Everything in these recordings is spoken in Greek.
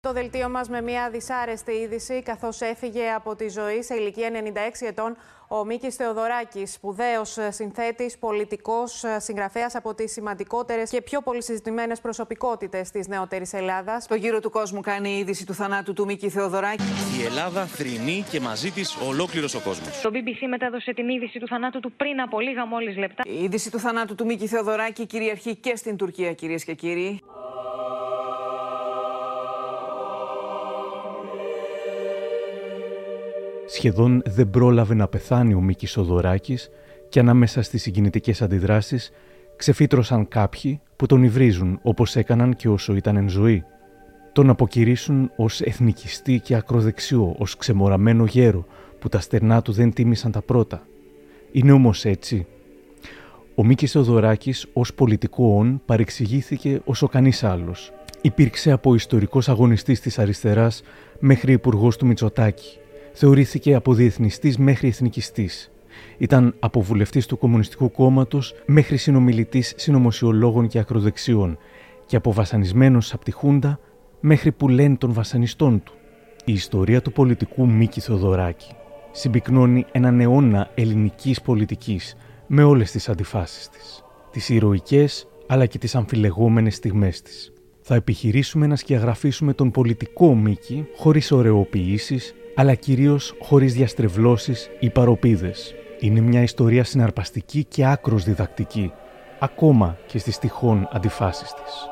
Το δελτίο μας με μια δυσάρεστη είδηση, καθώς έφυγε από τη ζωή σε ηλικία 96 ετών ο Μίκης Θεοδωράκης, σπουδαίος συνθέτης, πολιτικός συγγραφέας από τις σημαντικότερες και πιο πολύ συζητημένες προσωπικότητες της νεότερης Ελλάδας. Το γύρο του κόσμου κάνει η είδηση του θανάτου του Μίκη Θεοδωράκη. Η Ελλάδα θρηνεί και μαζί της ολόκληρος ο κόσμος. Το BBC μετέδωσε την είδηση του θανάτου του πριν από λίγα μόλις λεπτά. Η είδηση του θανάτου του Μίκη Θεοδωράκη κυριαρχεί και στην Τουρκία, κυρίες και κύριοι. Σχεδόν δεν πρόλαβε να πεθάνει ο Μίκης Οδωράκης και ανάμεσα στις συγκινητικές αντιδράσεις ξεφύτρωσαν κάποιοι που τον υβρίζουν όπως έκαναν και όσο ήταν εν ζωή. Τον αποκηρύσουν ως εθνικιστή και ακροδεξιό, ως ξεμοραμένο γέρο που τα στερνά του δεν τίμησαν τα πρώτα. Είναι όμως έτσι. Ο Μίκης Οδωράκης ως πολιτικό όν παρεξηγήθηκε όσο κανείς άλλος. Υπήρξε από ιστορικός αγωνιστής της αριστεράς μέχρι υπουργός του Μητσοτάκη θεωρήθηκε από διεθνιστής μέχρι εθνικιστής. Ήταν από βουλευτής του Κομμουνιστικού Κόμματος μέχρι συνομιλητής συνωμοσιολόγων και ακροδεξιών και από βασανισμένος από τη Χούντα μέχρι που λένε των βασανιστών του. Η ιστορία του πολιτικού Μίκη Θοδωράκη συμπυκνώνει έναν αιώνα ελληνικής πολιτικής με όλες τις αντιφάσεις της, τις ηρωικές αλλά και τις αμφιλεγόμενες στιγμές της. Θα επιχειρήσουμε να σκιαγραφήσουμε τον πολιτικό Μίκη χωρίς ωραιοποιήσεις αλλά κυρίως χωρίς διαστρεβλώσεις ή παρωπίδες. Είναι μια ιστορία συναρπαστική και άκρως διδακτική, ακόμα και στις τυχόν αντιφάσεις της.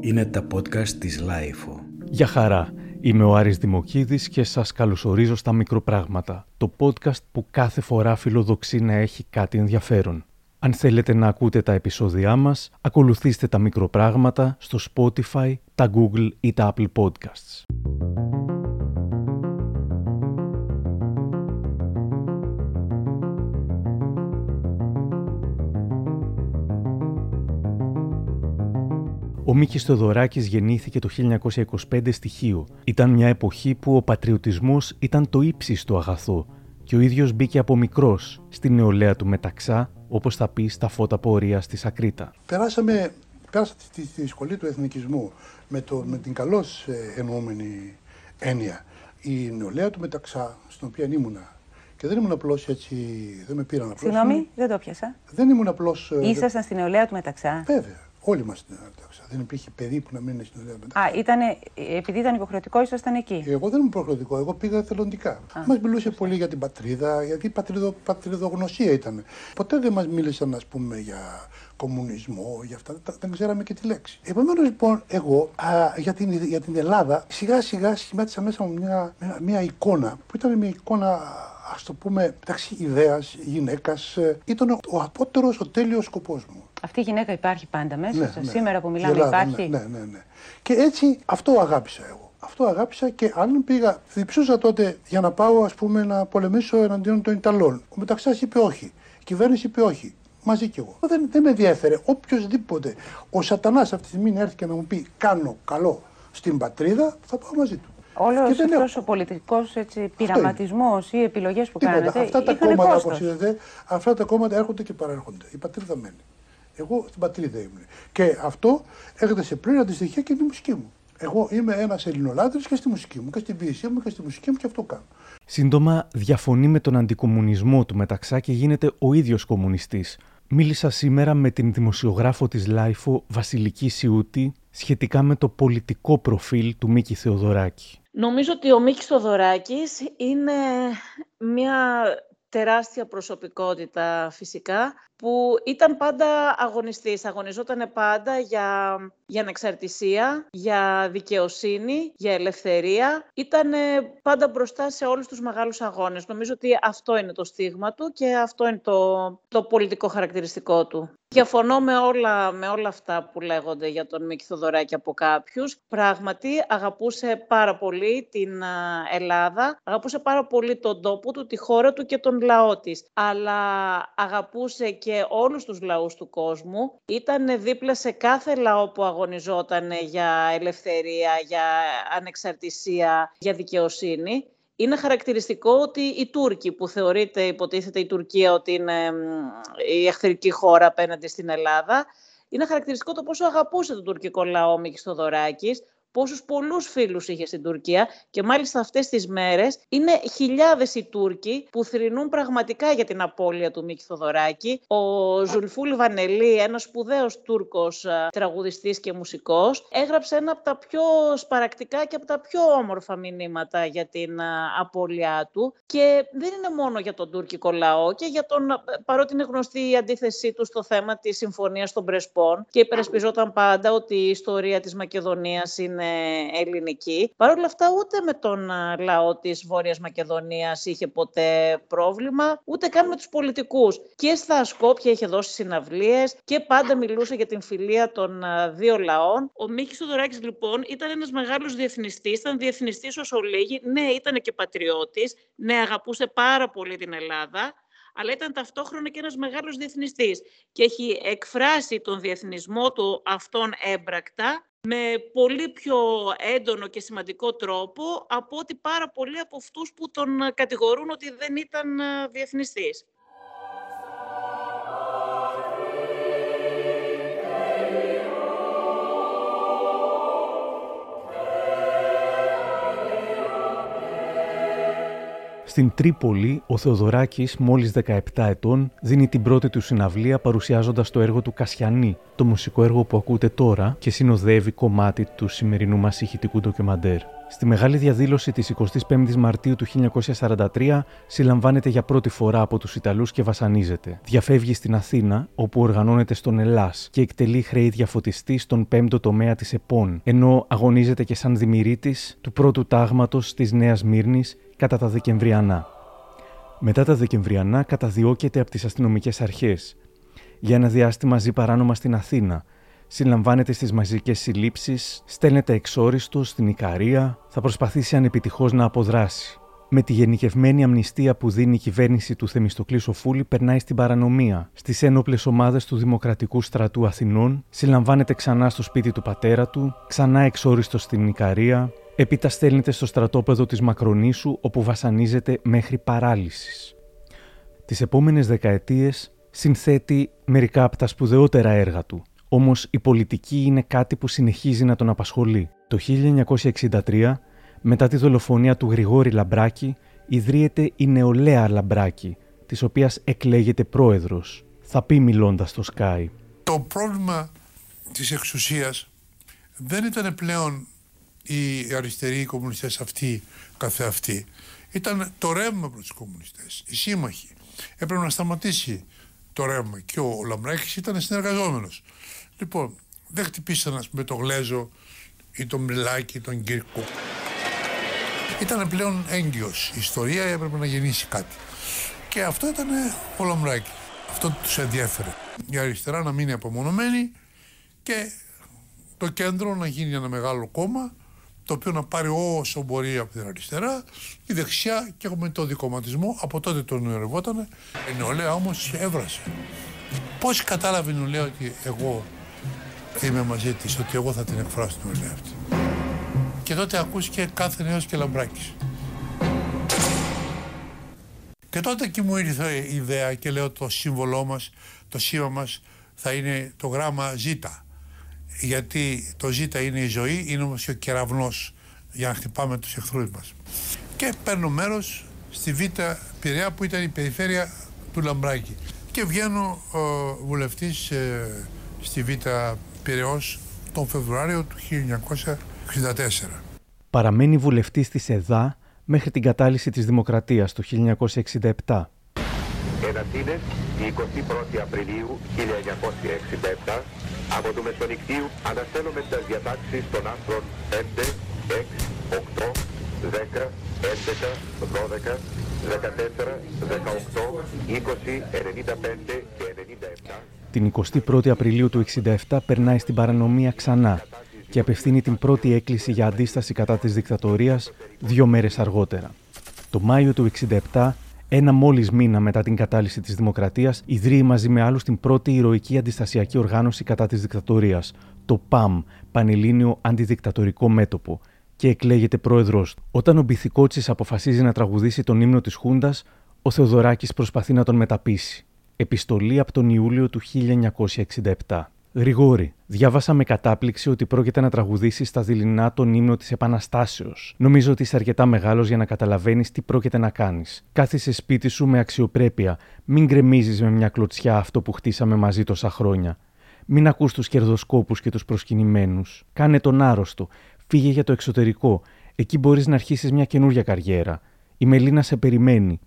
Είναι τα podcast της LiFO. Γεια χαρά, είμαι ο Άρης Δημοκίδης και σας καλωσορίζω στα Μικροπράγματα, το podcast που κάθε φορά φιλοδοξεί να έχει κάτι ενδιαφέρον. Αν θέλετε να ακούτε τα επεισόδια μας, ακολουθήστε τα μικροπράγματα στο Spotify, τα Google ή τα Apple Podcasts. Ο Μίκης Θεοδωράκης γεννήθηκε το 1925 στη Χίο. Ήταν μια εποχή που ο πατριωτισμός ήταν το ύψιστο αγαθό και ο ίδιος μπήκε από μικρός στη νεολαία του Μεταξά όπως θα πεις στα φώτα πορείας στη Σακρίτα. Περάσαμε, πέρασα στη, στη σχολή του εθνικισμού με, το, με την καλώς ε, εννοούμενη έννοια. Η νεολαία του μεταξά, στην οποία ήμουνα, και δεν ήμουν απλώς έτσι, δεν με πήραν απλώς. Συγγνώμη, δεν το πιάσα. Δεν ήμουν απλώς. Ε, Ήσασταν στην νεολαία του μεταξά. Βέβαια. Όλοι μας στην μεταξά. Δεν υπήρχε παιδί που να μην είναι στην νεολαία μεταξά. Α, ήτανε, επειδή ήταν υποχρεωτικό, ήσασταν εκεί. Εγώ δεν ήμουν υποχρεωτικό. Εγώ πήγα εθελοντικά. Μας μιλούσε πολύ για την πατρίδα, γιατί πατριδο, πατριδογνωσία ήταν. Ποτέ δεν μας μίλησαν, ας πούμε, για κομμουνισμό, για αυτά. Δεν ξέραμε και τη λέξη. Επομένως, λοιπόν, εγώ α, για, την, για την Ελλάδα σιγά σιγά σχημάτισα μέσα μου μια, μια, μια εικόνα που ήταν μια εικόνα ας το πούμε, μεταξύ ιδέας, γυναίκας, ε, ήταν ο απότερος, ο τέλειος σκοπός μου. Αυτή η γυναίκα υπάρχει πάντα μέσα Ναι, σας. ναι. Σήμερα που μιλάμε Ελλάδα, υπάρχει. Ναι, ναι, ναι, ναι. Και έτσι αυτό αγάπησα εγώ. Αυτό αγάπησα και αν πήγα, διψούσα τότε για να πάω ας πούμε να πολεμήσω εναντίον των Ιταλών. Ο Μεταξάς είπε όχι. Η κυβέρνηση είπε όχι. Μαζί κι εγώ. Δεν, δεν με ενδιαφέρε. Οποιοδήποτε ο Σατανάς αυτή τη στιγμή να έρθει και να μου πει κάνω καλό στην πατρίδα, θα πάω μαζί του. Όλος Και δεν αυτός ο πολιτικός πειραματισμός ή επιλογές που Τίποτα. κάνετε Αυτά τα είχαν κόμματα, κόστος. όπω είδατε, αυτά τα κόμματα έρχονται και παρέρχονται. Η πατρίδα μένει. Εγώ στην πατρίδα ήμουν. Και αυτό έρχεται σε πλήρη αντιστοιχεία και τη μουσική μου. Εγώ είμαι ένας Ελληνολάτρης και στη μουσική μου, και στην ποιησή μου και στη μουσική μου και αυτό κάνω. Σύντομα διαφωνεί με τον αντικομουνισμό του Μεταξά και γίνεται ο ίδιος κομμουνιστής. Μίλησα σήμερα με την δημοσιογράφο της LiFO Βασιλική Σιούτη σχετικά με το πολιτικό προφίλ του Μίκη Θεοδωράκη. Νομίζω ότι ο Μίκης Θοδωράκης είναι μια τεράστια προσωπικότητα φυσικά που ήταν πάντα αγωνιστής. Αγωνιζόταν πάντα για, για ανεξαρτησία, για δικαιοσύνη, για ελευθερία. Ήταν πάντα μπροστά σε όλους τους μεγάλους αγώνες. Νομίζω ότι αυτό είναι το στίγμα του και αυτό είναι το, το πολιτικό χαρακτηριστικό του. Διαφωνώ με όλα, με όλα αυτά που λέγονται για τον Μίκη Θοδωράκη από κάποιους. Πράγματι, αγαπούσε πάρα πολύ την α, Ελλάδα, αγαπούσε πάρα πολύ τον τόπο του, τη χώρα του και τον λαό της. Αλλά αγαπούσε και όλους τους λαούς του κόσμου. Ήταν δίπλα σε κάθε λαό που αγωνιζόταν για ελευθερία, για ανεξαρτησία, για δικαιοσύνη. Είναι χαρακτηριστικό ότι οι Τούρκοι που θεωρείται, υποτίθεται η Τουρκία ότι είναι η εχθρική χώρα απέναντι στην Ελλάδα, είναι χαρακτηριστικό το πόσο αγαπούσε τον τουρκικό λαό Μίκης Θοδωράκης, πόσους πολλούς φίλους είχε στην Τουρκία και μάλιστα αυτές τις μέρες είναι χιλιάδες οι Τούρκοι που θρυνούν πραγματικά για την απώλεια του Μίκη Θοδωράκη. Ο Ζουλφούλη Βανελή, ένας σπουδαίος Τούρκος τραγουδιστής και μουσικός, έγραψε ένα από τα πιο σπαρακτικά και από τα πιο όμορφα μηνύματα για την απώλειά του και δεν είναι μόνο για τον τουρκικό λαό και για τον, παρότι είναι γνωστή η αντίθεσή του στο θέμα της Συμφωνίας των Πρεσπών και υπερασπιζόταν πάντα ότι η ιστορία της Μακεδονίας είναι ελληνική. Παρ' όλα αυτά ούτε με τον λαό της Βόρειας Μακεδονίας είχε ποτέ πρόβλημα, ούτε καν με τους πολιτικούς. Και στα Σκόπια είχε δώσει συναυλίες και πάντα μιλούσε για την φιλία των δύο λαών. Ο Μίκης Θοδωράκης λοιπόν ήταν ένας μεγάλος διεθνιστής, ήταν διεθνιστής όσο λίγοι, ναι ήταν και πατριώτης, ναι αγαπούσε πάρα πολύ την Ελλάδα, αλλά ήταν ταυτόχρονα και ένας μεγάλος διεθνιστής και έχει εκφράσει τον διεθνισμό του αυτόν έμπρακτα με πολύ πιο έντονο και σημαντικό τρόπο από ότι πάρα πολλοί από αυτούς που τον κατηγορούν ότι δεν ήταν ε, διεθνιστής. Στην Τρίπολη, ο Θεοδωράκης, μόλις 17 ετών, δίνει την πρώτη του συναυλία παρουσιάζοντας το έργο του Κασιανή, το μουσικό έργο που ακούτε τώρα και συνοδεύει κομμάτι του σημερινού μας ηχητικού ντοκιμαντέρ. Στη μεγάλη διαδήλωση της 25η Μαρτίου του 1943 συλλαμβάνεται για πρώτη φορά από τους Ιταλούς και βασανίζεται. Διαφεύγει στην Αθήνα, όπου οργανώνεται στον Ελλάς και εκτελεί χρέη διαφωτιστή στον 5ο τομέα της ΕΠΟΝ, ενώ αγωνίζεται και σαν δημηρίτη του πρώτου τάγματος της Νέας Μύρνης κατά τα Δεκεμβριανά. Μετά τα Δεκεμβριανά καταδιώκεται από τις αστυνομικές αρχές. Για ένα διάστημα ζει παράνομα στην Αθήνα. Συλλαμβάνεται στις μαζικές συλλήψεις, στέλνεται εξόριστος στην Ικαρία, θα προσπαθήσει ανεπιτυχώς να αποδράσει. Με τη γενικευμένη αμνηστία που δίνει η κυβέρνηση του Θεμιστοκλής Σοφούλη, περνάει στην παρανομία. Στις ένοπλες ομάδες του Δημοκρατικού Στρατού Αθηνών, συλλαμβάνεται ξανά στο σπίτι του πατέρα του, ξανά εξόριστος στην Ικαρία, Έπειτα στέλνεται στο στρατόπεδο της Μακρονήσου όπου βασανίζεται μέχρι παράλυσης. Τις επόμενες δεκαετίες συνθέτει μερικά από τα σπουδαιότερα έργα του, όμως η πολιτική είναι κάτι που συνεχίζει να τον απασχολεί. Το 1963, μετά τη δολοφονία του Γρηγόρη Λαμπράκη, ιδρύεται η νεολαία Λαμπράκη, της οποίας εκλέγεται πρόεδρος. Θα πει μιλώντας στο Sky. Το πρόβλημα της εξουσίας δεν ήταν πλέον οι αριστεροί οι κομμουνιστές αυτοί καθεαυτοί. Ήταν το ρεύμα προς τους κομμουνιστές, οι σύμμαχοι. Έπρεπε να σταματήσει το ρεύμα και ο Λαμπράκης ήταν συνεργαζόμενος. Λοιπόν, δεν χτυπήσαν ας πούμε το Γλέζο ή τον Μιλάκη ή τον Κύρκο. Ήταν πλέον έγκυος. Η ιστορία έπρεπε να γεννήσει κάτι. Και αυτό ήταν ο Λαμπράκη. Αυτό τους ενδιέφερε. Η αριστερά να μείνει απομονωμένη και το κέντρο να γίνει ένα μεγάλο κόμμα το οποίο να πάρει όσο μπορεί από την αριστερά, η δεξιά και έχουμε το δικοματισμό, από τότε τον ονειρευόταν. Η νεολαία όμως έβρασε. Πώς κατάλαβε η νεολαία ότι εγώ είμαι μαζί της, ότι εγώ θα την εκφράσω την νεολαία αυτή; Και τότε ακούστηκε κάθε νέος και λαμπράκης. Και τότε και μου ήρθε η ιδέα και λέω το σύμβολό μας, το σήμα μας θα είναι το γράμμα Ζ γιατί το ζήτα είναι η ζωή, είναι όμως και ο κεραυνός για να χτυπάμε τους εχθρούς μας. Και παίρνω μέρος στη Β' Πειραιά που ήταν η περιφέρεια του Λαμπράκη. Και βγαίνω ε, βουλευτής ε, στη Β' Πειραιός τον Φεβρουάριο του 1964. Παραμένει βουλευτής της ΕΔΑ μέχρι την κατάλυση της Δημοκρατίας το 1967. Εδαφίνες, η 21η Απριλίου 1967, από το Μεσονικτίου αναστέλουμε τις διατάξεις των άρθρων 5, 6, 8, 10, 11, 12, 14, 18, 20, 95 και 97. Την 21η Απριλίου του 1967 περνάει στην παρανομία ξανά και απευθύνει την πρώτη έκκληση για αντίσταση κατά της δικτατορίας δύο μέρες αργότερα. Το Μάιο του 1967 ένα μόλις μήνα μετά την κατάλυση της Δημοκρατίας, ιδρύει μαζί με άλλους την πρώτη ηρωική αντιστασιακή οργάνωση κατά της δικτατορίας, το ΠΑΜ, Πανελλήνιο Αντιδικτατορικό Μέτωπο, και εκλέγεται πρόεδρό του. Όταν ο Μπιθικότσι αποφασίζει να τραγουδήσει τον ύμνο της Χούντας, ο Θεοδωράκης προσπαθεί να τον μεταπίσει. Επιστολή από τον Ιούλιο του 1967. Γρηγόρη, διάβασα με κατάπληξη ότι πρόκειται να τραγουδήσεις στα δειλινά τον ύμνο της Επαναστάσεως. Νομίζω ότι είσαι αρκετά μεγάλος για να καταλαβαίνεις τι πρόκειται να κάνεις. Κάθισε σπίτι σου με αξιοπρέπεια. Μην γκρεμίζεις με μια κλωτσιά αυτό που χτίσαμε μαζί τόσα χρόνια. Μην ακούς τους κερδοσκόπους και τους προσκυνημένους. Κάνε τον άρρωστο. Φύγε για το εξωτερικό. Εκεί μπορείς να αρχίσεις μια καινούρια καριέρα. Η Μελίνα σε περιμένει.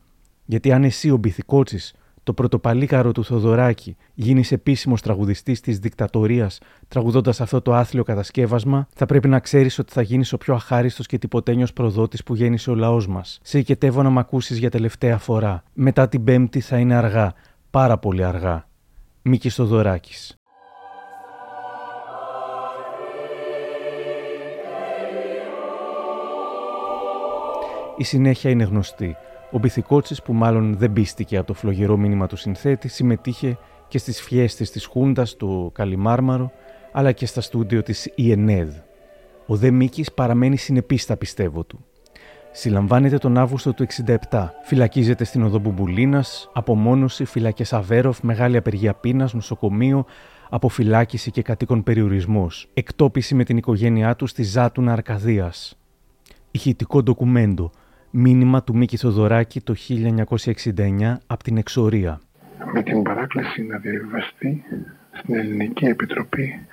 Γιατί αν εσύ ο Μπιθικότσι, το πρωτοπαλίκαρο του Θοδωράκη, γίνεις επίσημος τραγουδιστής της δικτατορίας, τραγουδώντας αυτό το άθλιο κατασκεύασμα, θα πρέπει να ξέρεις ότι θα γίνεις ο πιο αχάριστος και τυποτένιος προδότης που γέννησε ο λαός μας. Σε οικετεύω να μ' ακούσεις για τελευταία φορά. Μετά την Πέμπτη θα είναι αργά. Πάρα πολύ αργά. Μίκης Θοδωράκης. Η συνέχεια είναι γνωστή. Ο Μπιθικότσης που μάλλον δεν πίστηκε από το φλογερό μήνυμα του συνθέτη συμμετείχε και στις φιέστες της Χούντας στο Καλιμάρμαρο αλλά και στα στούντιο της ΙΕΝΕΔ. Ο Δε Μίκης παραμένει συνεπής στα πιστεύω του. Συλλαμβάνεται τον Αύγουστο του 67. Φυλακίζεται στην οδό Μπουμπουλίνας, απομόνωση, φυλακές Αβέροφ, μεγάλη απεργία πείνας, νοσοκομείο, αποφυλάκηση και κατοίκον περιορισμός. Εκτόπιση με την οικογένειά του στη Ζάτουνα Αρκαδίας. Ηχητικό ντοκουμέντο Μήνυμα του Μίκη Θοδωράκη το 1969 από την Εξορία. Με την παράκληση να διαβιβαστεί στην Ελληνική Επιτροπή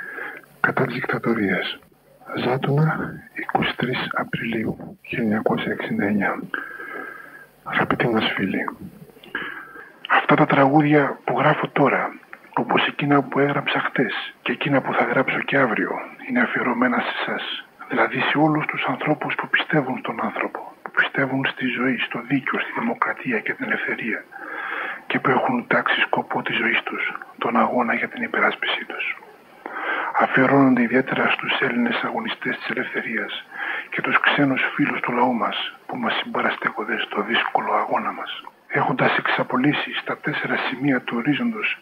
κατά της δικτατορίας. Ζάτουνα, 23 Απριλίου 1969. Αγαπητοί μας φίλοι, αυτά τα τραγούδια που γράφω τώρα, όπως εκείνα που έγραψα χτες και εκείνα που θα γράψω και αύριο, είναι αφιερωμένα σε εσάς. Δηλαδή σε όλους τους ανθρώπους που πιστεύουν στον άνθρωπο που πιστεύουν στη ζωή, στο δίκαιο, στη δημοκρατία και την ελευθερία και που έχουν τάξει σκοπό της ζωής τους, τον αγώνα για την υπεράσπιση τους. Αφιερώνονται ιδιαίτερα στους Έλληνες αγωνιστές της ελευθερίας και τους ξένους φίλους του λαού μας που μας συμπαραστέκονται στο δύσκολο αγώνα μας. Έχοντας εξαπολύσει στα τέσσερα σημεία του ορίζοντος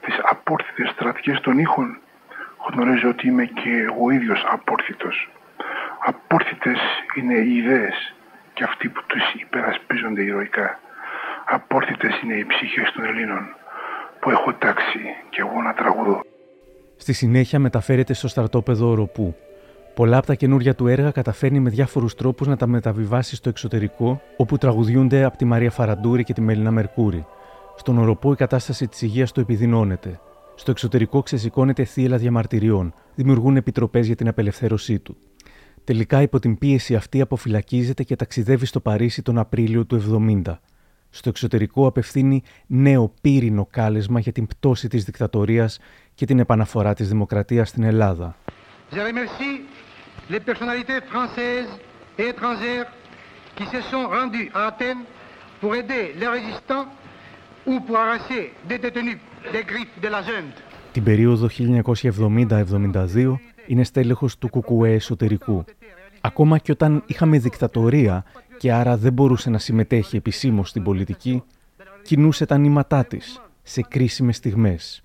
τις απόρθιτε στρατιές των ήχων, γνωρίζω ότι είμαι και εγώ ίδιος απόρθητος. Απόρθιτε είναι οι ιδέες και αυτοί που τους υπερασπίζονται ηρωικά. Απόρθητες είναι οι ψυχές των Ελλήνων που έχω τάξει και εγώ να τραγουδώ. Στη συνέχεια μεταφέρεται στο στρατόπεδο Οροπού. Πολλά από τα καινούργια του έργα καταφέρνει με διάφορους τρόπους να τα μεταβιβάσει στο εξωτερικό, όπου τραγουδιούνται από τη Μαρία Φαραντούρη και τη Μελίνα Μερκούρη. Στον Οροπό η κατάσταση της υγείας του επιδεινώνεται. Στο εξωτερικό ξεσηκώνεται θύελα διαμαρτυριών, δημιουργούν επιτροπές για την απελευθέρωσή του. Τελικά υπό την πίεση αυτή αποφυλακίζεται και ταξιδεύει στο Παρίσι τον Απρίλιο του 70. Στο εξωτερικό απευθύνει νέο πύρινο κάλεσμα για την πτώση της δικτατορίας και την επαναφορά της δημοκρατίας στην Ελλάδα. les personnalités françaises et étrangères qui se sont rendues à Athènes pour aider les résistants ou pour arracher des détenus des griffes de la junte. Την περίοδο 1970-72 είναι στέλεχος του Κουκουέ εσωτερικού. Ακόμα και όταν είχαμε δικτατορία και άρα δεν μπορούσε να συμμετέχει επισήμως στην πολιτική, κινούσε τα νήματά της σε κρίσιμες στιγμές.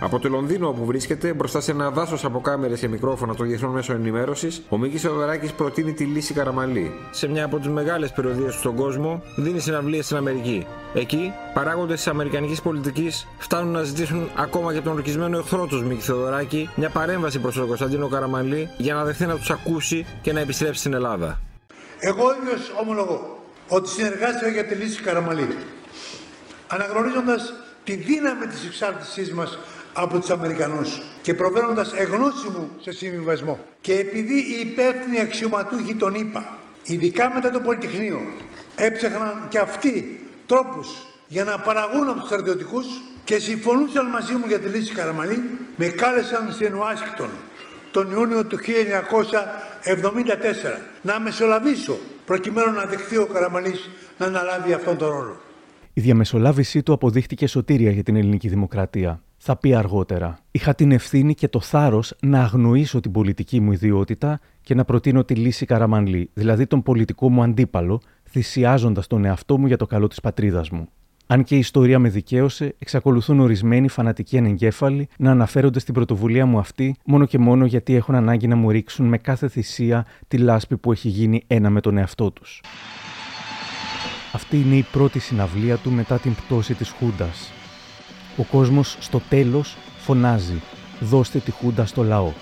Από το Λονδίνο όπου βρίσκεται, μπροστά σε ένα δάσος από κάμερες και μικρόφωνα των διεθνών μέσων ενημέρωσης, ο Μίκης Θεοδωράκη προτείνει τη λύση Καραμαλή. Σε μια από τις μεγάλες περιοδίες του στον κόσμο, δίνει συναυλίες στην Αμερική. Εκεί, παράγοντες της Αμερικανικής πολιτικής φτάνουν να ζητήσουν ακόμα και τον ορκισμένο εχθρό τους Μίκη Θεοδωράκη μια παρέμβαση προς τον Κωνσταντίνο Καραμαλή για να δεχθεί να τους ακούσει και να επιστρέψει στην Ελλάδα. Εγώ ίδιος ομολογώ ότι συνεργάστηκα για τη λύση Καραμαλή. Αναγνωρίζοντας τη δύναμη της εξάρτησής μας από τους Αμερικανούς. Και προβαίνοντας εγνώση μου σε συμβιβασμό. Και επειδή οι υπεύθυνοι αξιωματούχοι τον είπα, ειδικά μετά το Πολυτεχνείο, έψαχναν και αυτοί τρόπους για να παραγούν από τους στρατιωτικούς και συμφωνούσαν μαζί μου για τη λύση Καραμαλή, με κάλεσαν στην Ουάσιγκτον τον Ιούνιο του 1974 να μεσολαβήσω προκειμένου να δεχθεί ο Καραμαλής να αναλάβει αυτόν τον ρόλο. Η διαμεσολάβησή του αποδείχτηκε σωτήρια για την ελληνική δημοκρατία θα πει αργότερα. Είχα την ευθύνη και το θάρρος να αγνοήσω την πολιτική μου ιδιότητα και να προτείνω τη λύση Καραμανλή, δηλαδή τον πολιτικό μου αντίπαλο, θυσιάζοντας τον εαυτό μου για το καλό της πατρίδας μου. Αν και η ιστορία με δικαίωσε, εξακολουθούν ορισμένοι φανατικοί ανεγκέφαλοι να αναφέρονται στην πρωτοβουλία μου αυτή μόνο και μόνο γιατί έχουν ανάγκη να μου ρίξουν με κάθε θυσία τη λάσπη που έχει γίνει ένα με τον εαυτό τους. Αυτή είναι η πρώτη συναυλία του μετά την πτώση της Χούντας. Ο κόσμος στο τέλος φωνάζει «Δώστε τη Χούντα στο λαό».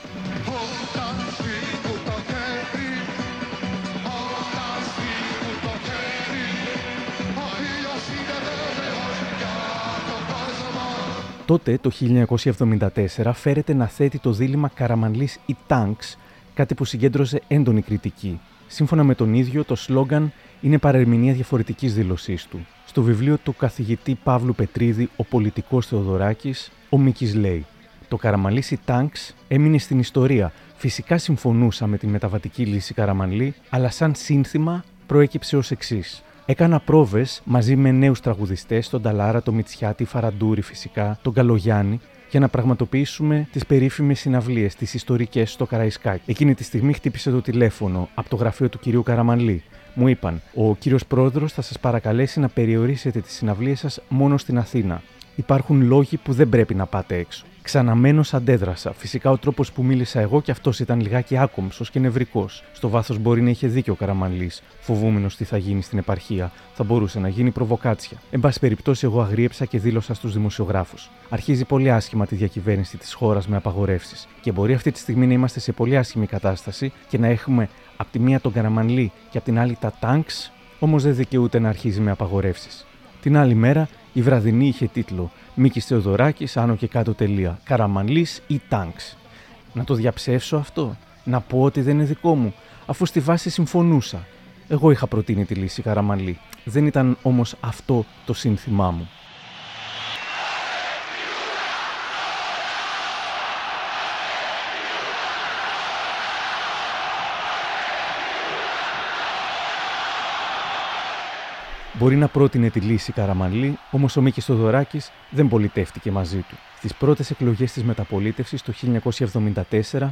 Τότε, το 1974, φέρεται να θέτει το δίλημα Καραμανλής ή Τάγκς, κάτι που συγκέντρωσε έντονη κριτική. Σύμφωνα με τον ίδιο, το σλόγγαν είναι παρερμηνία διαφορετικής δήλωσής του. Στο βιβλίο του καθηγητή Παύλου Πετρίδη, «Ο πολιτικός Θεοδωράκης», ο Μίκης λέει «Το Καραμανλής ή τανκς έμεινε στην ιστορία. Φυσικά συμφωνούσα με τη μεταβατική λύση Καραμανλή, αλλά σαν σύνθημα προέκυψε ως εξής. Έκανα πρόβες μαζί με νέους τραγουδιστές, τον Νταλάρα, τον Μητσιά, τη, Φαραντούρη φυσικά, τον Καλογιάννη, για να πραγματοποιήσουμε τις περίφημες συναυλίες, τις ιστορικές στο Καραϊσκάκι. Εκείνη τη στιγμή χτύπησε το τηλέφωνο από το γραφείο του κυρίου Καραμανλή. Μου είπαν: Ο κύριος πρόεδρος θα σας παρακαλέσει να περιορίσετε τις συναυλίες σας μόνο στην Αθήνα. Υπάρχουν λόγοι που δεν πρέπει να πάτε έξω. Ξαναμένω αντέδρασα. Φυσικά ο τρόπος που μίλησα εγώ και αυτός ήταν λιγάκι άκομψος και νευρικός. Στο βάθος μπορεί να είχε δίκιο ο Καραμανλή, φοβούμενος τι θα γίνει στην επαρχία. Θα μπορούσε να γίνει προβοκάτσια. Εν πάση περιπτώσει, εγώ αγρίεψα και δήλωσα στους δημοσιογράφους. Αρχίζει πολύ άσχημα τη διακυβέρνηση της χώρας με απαγορεύσεις. Και μπορεί αυτή τη στιγμή να είμαστε σε πολύ άσχημη κατάσταση και να έχουμε από τη μία τον Καραμανλή και από την άλλη τα τάγκς, όμως δεν δικαιούται να αρχίζει με απαγορεύσεις. Την άλλη μέρα η βραδινή είχε τίτλο Μίκης Θεοδωράκης, άνω και κάτω τελεία. Καραμανλή ή τάγκς. Να το διαψεύσω αυτό; Να πω ότι δεν είναι δικό μου, αφού στη βάση συμφωνούσα. Εγώ είχα προτείνει τη λύση Καραμανλή. Δεν ήταν όμως αυτό το σύνθημά μου. Μπορεί να πρότεινε τη λύση Καραμανλή, όμως ο Μίκης Θοδωράκης δεν πολιτεύτηκε μαζί του. Στις πρώτες εκλογές της μεταπολίτευσης το 1974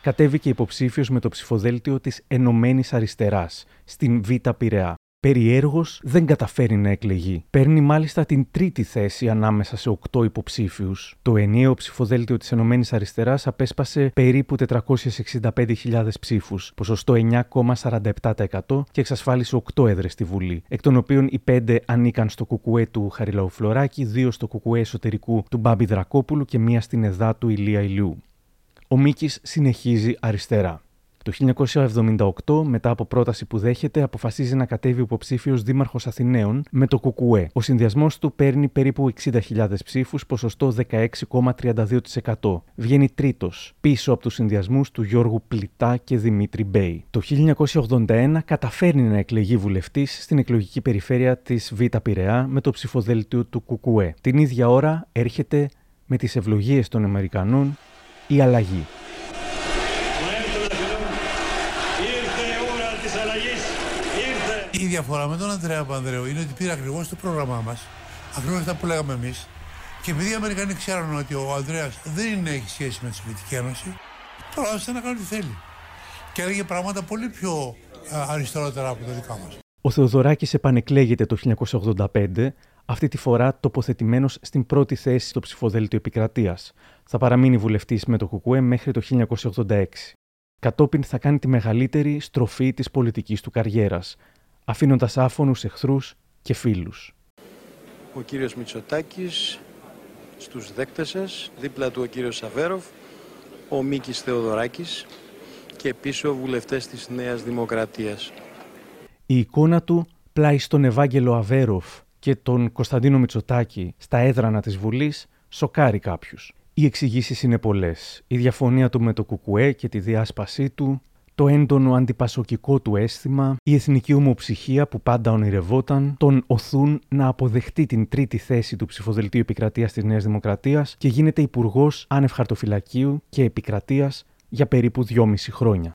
κατέβηκε υποψήφιος με το ψηφοδέλτιο της Ενωμένης Αριστεράς στην Β' Πειραιά. Περιέργως δεν καταφέρει να εκλεγεί. Παίρνει μάλιστα την τρίτη θέση ανάμεσα σε οκτώ υποψήφιους. Το ενιαίο ψηφοδέλτιο της Ενωμένης Αριστεράς απέσπασε περίπου 465.000 ψήφους, ποσοστό 9,47% και εξασφάλισε 8 έδρες στη Βουλή, εκ των οποίων οι 5 ανήκαν στο κουκουέ του Χαριλαουφλωράκη, 2 στο κουκουέ εσωτερικού του Μπάμπη Δρακόπουλου και μία στην εδά του Ηλία Ηλιού. Ο Μίκης συνεχίζει αριστερά. Το 1978, μετά από πρόταση που δέχεται, αποφασίζει να κατέβει υποψήφιος δήμαρχος Αθηναίων με το Κουκουέ. Ο συνδυασμός του παίρνει περίπου 60.000 ψήφους, ποσοστό 16,32%. Βγαίνει τρίτος, πίσω από τους συνδυασμούς του Γιώργου Πλητά και Δημήτρη Μπέι. Το 1981 καταφέρνει να εκλεγεί βουλευτής στην εκλογική περιφέρεια της Β' Πειραιά με το ψηφοδέλτιο του Κουκουέ. Την ίδια ώρα έρχεται με τις ευλογίες των Αμερικανών η αλλαγή. Η διαφορά με τον Αντρέα Πανδρέου είναι ότι πήρε ακριβώς το πρόγραμμά μας, ακριβώς αυτά που λέγαμε εμείς, και επειδή οι Αμερικανοί ξέρουν ότι ο Ανδρέας δεν έχει σχέση με τη Σοβιετική Ένωση, τώρα άφησε να κάνει ό,τι θέλει. Και έλεγε πράγματα πολύ πιο αριστερότερα από τα δικά μας. Ο Θεοδωράκης επανεκλέγεται το 1985, αυτή τη φορά τοποθετημένος στην πρώτη θέση στο ψηφοδέλτιο επικρατείας. Θα παραμείνει βουλευτής με το ΚΚΕ μέχρι το 1986. Κατόπιν θα κάνει τη μεγαλύτερη στροφή της πολιτικής του καριέρας, αφήνοντας άφωνους εχθρούς και φίλους. Ο κύριος Μητσοτάκης στους δέκτες σας, δίπλα του ο κύριος Σαβέροφ, ο Μίκης Θεοδωράκης και πίσω βουλευτές της Νέας Δημοκρατίας. Η εικόνα του πλάι στον Ευάγγελο Αβέροφ και τον Κωνσταντίνο Μητσοτάκη στα έδρανα της Βουλής σοκάρει κάποιους. Οι εξηγήσεις είναι πολλές. Η διαφωνία του με το Κουκουέ και τη διάσπασή του, το έντονο αντιπασοκικό του αίσθημα, η εθνική ομοψυχία που πάντα ονειρευόταν, τον οθούν να αποδεχτεί την τρίτη θέση του ψηφοδελτίου επικρατείας της Νέας Δημοκρατίας και γίνεται υπουργός άνευ χαρτοφυλακίου και επικρατείας για περίπου δυόμιση χρόνια.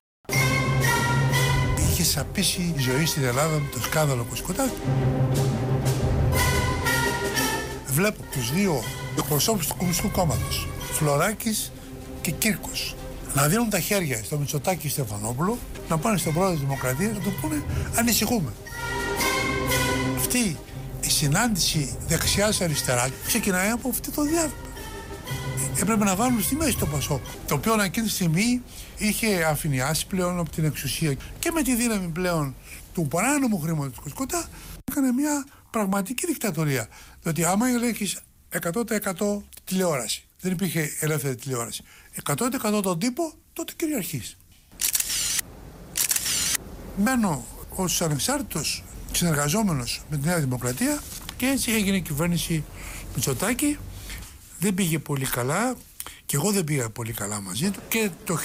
Είχες σαπίσει η ζωή στην Ελλάδα με το σκάνδαλο Κοσκοτάκη. Βλέπω τους δύο εκπροσώπους του Κομμουνιστικού Κόμματος, Φλωράκης και Κύρκος, να δίνουν τα χέρια στο Μητσοτάκη Στεφανόπουλο, να πάνε στον πρόεδρο της Δημοκρατίας να του πούνε ανησυχούμε. Αυτή η συνάντηση δεξιά-αριστερά ξεκινάει από αυτό το διάβημα. Έπρεπε να βάλουν στη μέση το Πασόκ. Το οποίο εκείνη τη στιγμή είχε αφηνιάσει πλέον από την εξουσία και με τη δύναμη πλέον του παράνομου χρήματο σκοτά έκανε μια πραγματική δικτατορία. Διότι άμα ελέγχεις 100% τηλεόραση, δεν υπήρχε ελεύθερη τηλεόραση. 100% τον τύπο, τότε κυριαρχείς. Μένω ως ανεξάρτητος συνεργαζόμενος με τη Νέα Δημοκρατία και έτσι έγινε η κυβέρνηση Μητσοτάκη. Δεν πήγε πολύ καλά και εγώ δεν πήγα πολύ καλά μαζί του και το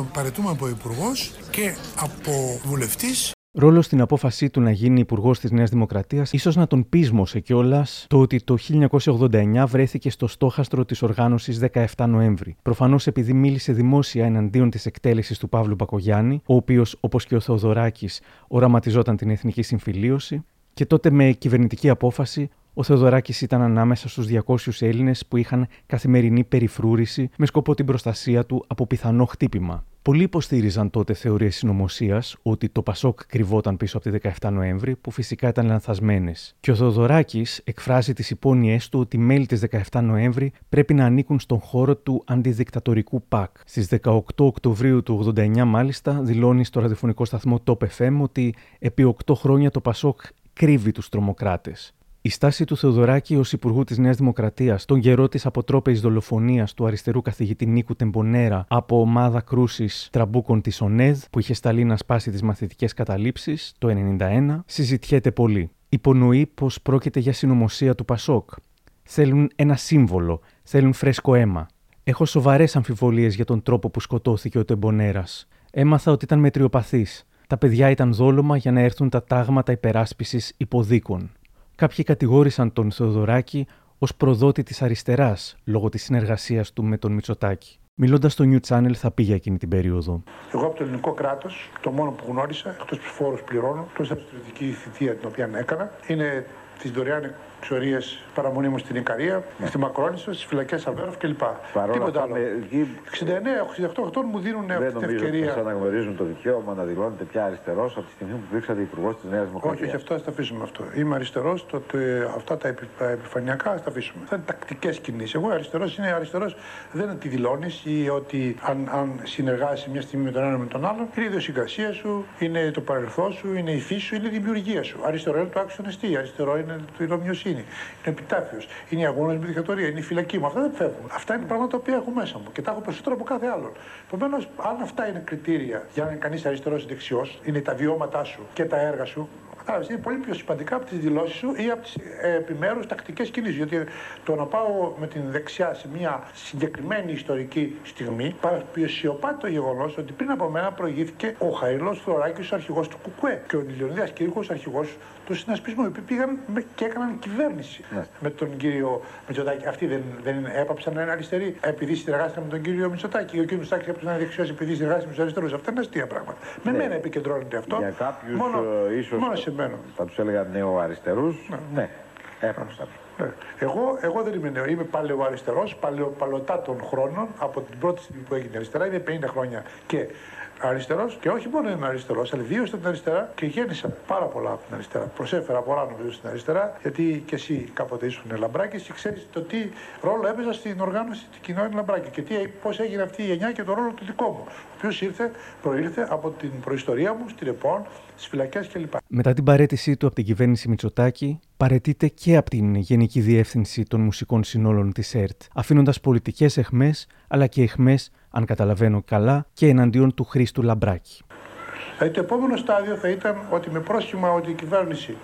1992 παρετούμε από υπουργός και από βουλευτής Ρόλο στην απόφασή του να γίνει υπουργός της Νέας Δημοκρατίας, ίσως να τον πείσμωσε κιόλας το ότι το 1989 βρέθηκε στο στόχαστρο της οργάνωσης 17 Νοέμβρη. Προφανώς επειδή μίλησε δημόσια εναντίον της εκτέλεσης του Παύλου Μπακογιάννη, ο οποίος, όπως και ο Θεοδωράκης, οραματιζόταν την εθνική συμφιλίωση, και τότε με κυβερνητική απόφαση ο Θεοδωράκης ήταν ανάμεσα στους 200 Έλληνες που είχαν καθημερινή περιφρούρηση με σκοπό την προστασία του από πιθανό χτύπημα. Πολλοί υποστήριζαν τότε θεωρίες συνωμοσίας ότι το Πασόκ κρυβόταν πίσω από τη 17 Νοέμβρη, που φυσικά ήταν λανθασμένες. Και ο Θεοδωράκης εκφράζει τις υπόνοιές του ότι οι μέλη της 17 Νοέμβρη πρέπει να ανήκουν στον χώρο του αντιδικτατορικού ΠΑΚ. Στις 18 Οκτωβρίου του 89, μάλιστα, δηλώνει στο ραδιοφωνικό σταθμό Top FM ότι επί 8 χρόνια το Πασόκ κρύβει τους τρομοκράτες. Η στάση του Θεοδωράκη ως Υπουργού της Νέας Δημοκρατίας τον καιρό της αποτρόπαιης δολοφονίας του αριστερού καθηγητή Νίκου Τεμπονέρα από ομάδα κρούσης τραμπούκων της ΟΝΝΕΔ που είχε σταλεί να σπάσει τις μαθητικές καταλήψεις το 1991 συζητιέται πολύ. Υπονοεί πως πρόκειται για συνωμοσία του Πασόκ. Θέλουν ένα σύμβολο, θέλουν φρέσκο αίμα. Έχω σοβαρές αμφιβολίες για τον τρόπο που σκοτώθηκε ο Τεμπονέρας. Έμαθα ότι ήταν μετριοπαθής. Τα παιδιά ήταν δόλωμα για να έρθουν τα τάγματα υπεράσπισης υποδίκων. Κάποιοι κατηγόρησαν τον Θεοδωράκη ως προδότη της αριστεράς λόγω της συνεργασίας του με τον Μητσοτάκη. Μιλώντας στο New Channel, θα πήγε εκείνη την περίοδο. Εγώ από το ελληνικό κράτος, το μόνο που γνώρισα, εκτός τους φόρους πληρώνω, εκτός από τη στρατιωτική θητεία την οποία έκανα, είναι τι δωρεάν εξορίε παραμονή μου στην Ικαρία, ναι. στη Μακρόνισο, στις φυλακές Αβέροφ κλπ. Τίποτα άλλο. Με... 69-68 ετών μου δίνουν αυτή την ευκαιρία. Δεν αναγνωρίζουν το δικαίωμα να δηλώνετε πια αριστερός από τη στιγμή που δείξατε υπουργός της Νέας Δημοκρατίας. Όχι, όχι, αυτό θα τα αφήσουμε αυτό. Είμαι αριστερός, αυτά τα επιφανειακά θα τα αφήσουμε. Θα είναι τακτικές κινήσεις. Εγώ αριστερός είναι αριστερός, δεν είναι τη δηλώνεις ή ότι αν, αν συνεργάσει μια στιγμή με τον ένα με τον άλλον, είναι η ιδιοσυγκρασία σου, είναι το παρελθόν σου, είναι η φύση σου, είναι η δημιουργία σου. Αριστερό είναι το άξιο αριστερό είναι το είναι είναι επιτάφιος, είναι η αγώνας με δικτατορία, είναι η φυλακή μου. Αυτά δεν φεύγουν. Αυτά είναι πράγματα που έχω μέσα μου και τα έχω περισσότερο από κάθε άλλον. Επομένως, αν αυτά είναι κριτήρια για να είναι κανείς αριστερός ή δεξιός, είναι τα βιώματά σου και τα έργα σου, Κατάλαβες, είναι πολύ πιο σημαντικά από τις δηλώσεις σου ή από τις ε, επιμέρους τακτικές κινήσεις. Γιατί το να πάω με την δεξιά σε μια συγκεκριμένη ιστορική στιγμή παραπλησιωπά το γεγονός ότι πριν από μένα προηγήθηκε ο Χαϊλός Θωράκης, ο αρχηγός του Κουκουέ και ο Λιονίδα Κυρίκο, αρχηγός του συνασπισμού. Οι οποίοι πήγαν και έκαναν κυβέρνηση ναι. με τον κύριο Μητσοτάκη. Αυτοί δεν, δεν έπαψαν να είναι αριστεροί επειδή συνεργάστηκαν με τον κύριο Μητσοτάκη. Ο κύριος Μητσοτάκης έπαψε να είναι δεξιός επειδή συνεργάστηκε με τους αριστερούς. Αυτά είναι αστεία πράγματα. Ναι. Με μένα επικεντρώνεται αυτό. Για κάποιους ίσως θα τους έλεγα νεοαριστερούς. Ναι, ναι έπαψαν. Ναι. Εγώ, εγώ δεν είμαι νέο. Είμαι παλαιοαριστερός, παλαιοπαλωτά των χρόνων από την πρώτη στιγμή που έγινε αριστερά. Είναι 50 χρόνια και αριστερός και όχι μόνο είμαι αριστερός, αλλά ιδίω στην αριστερά και γέννησα πάρα πολλά από την αριστερά. Προσέφερα πολλά νομίζω στην αριστερά, γιατί και εσύ κάποτε ήσουν λαμπράκι και ξέρεις το τι ρόλο έπαιζα στην οργάνωση τη κοινότητα λαμπράκι και πώς έγινε αυτή η γενιά και το ρόλο του δικό μου. Ο οποίος ήρθε, προήλθε από την προϊστορία μου στην ΕΠΟΝ, στις φυλακές κλπ. Μετά την παρέτησή του από την κυβέρνηση Μητσοτάκη, παρετείται και από την Γενική Διεύθυνση των Μουσικών Συνόλων της ΕΡΤ, αφήνοντας πολιτικές εχμέ αλλά και εχμέ αν καταλαβαίνω καλά, και εναντίον του Χρήστου Λαμπράκη. Δηλαδή το επόμενο στάδιο θα ήταν ότι με πρόσχημα ότι η κυβέρνηση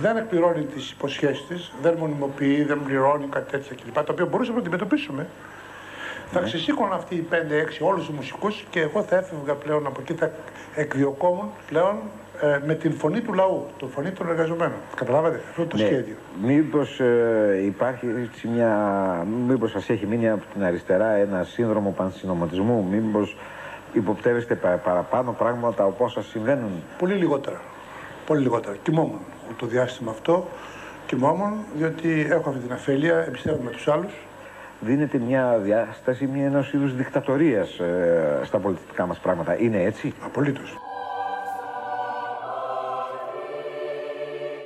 δεν εκπληρώνει τις υποσχέσεις της, δεν μονιμοποιεί, δεν πληρώνει κάτι τέτοια κλπ. Το οποίο μπορούσαμε να αντιμετωπίσουμε. Θα ναι. ξεσήκωναν αυτοί οι 5-6 όλους τους μουσικούς και εγώ θα έφευγα πλέον από εκεί, θα εκδιωκόμουν πλέον ε, με την φωνή του λαού, τη φωνή των εργαζομένων. Καταλάβατε αυτό το ναι. σχέδιο. Μήπως ε, υπάρχει μια. Μήπως σας έχει μείνει από την αριστερά ένα σύνδρομο πανσυνωματισμού, μήπως υποπτεύεστε παραπάνω πράγματα από όσα συμβαίνουν; Πολύ λιγότερα. Πολύ λιγότερα. Κοιμόμουν το διάστημα αυτό. Κοιμόμουν διότι έχω αυτή την αφέλεια, εμπιστεύομαι τους άλλους. Δίνεται μια διάσταση μια ενός είδους δικτατορίας ε, στα πολιτικά μας πράγματα. Είναι έτσι; Απολύτως.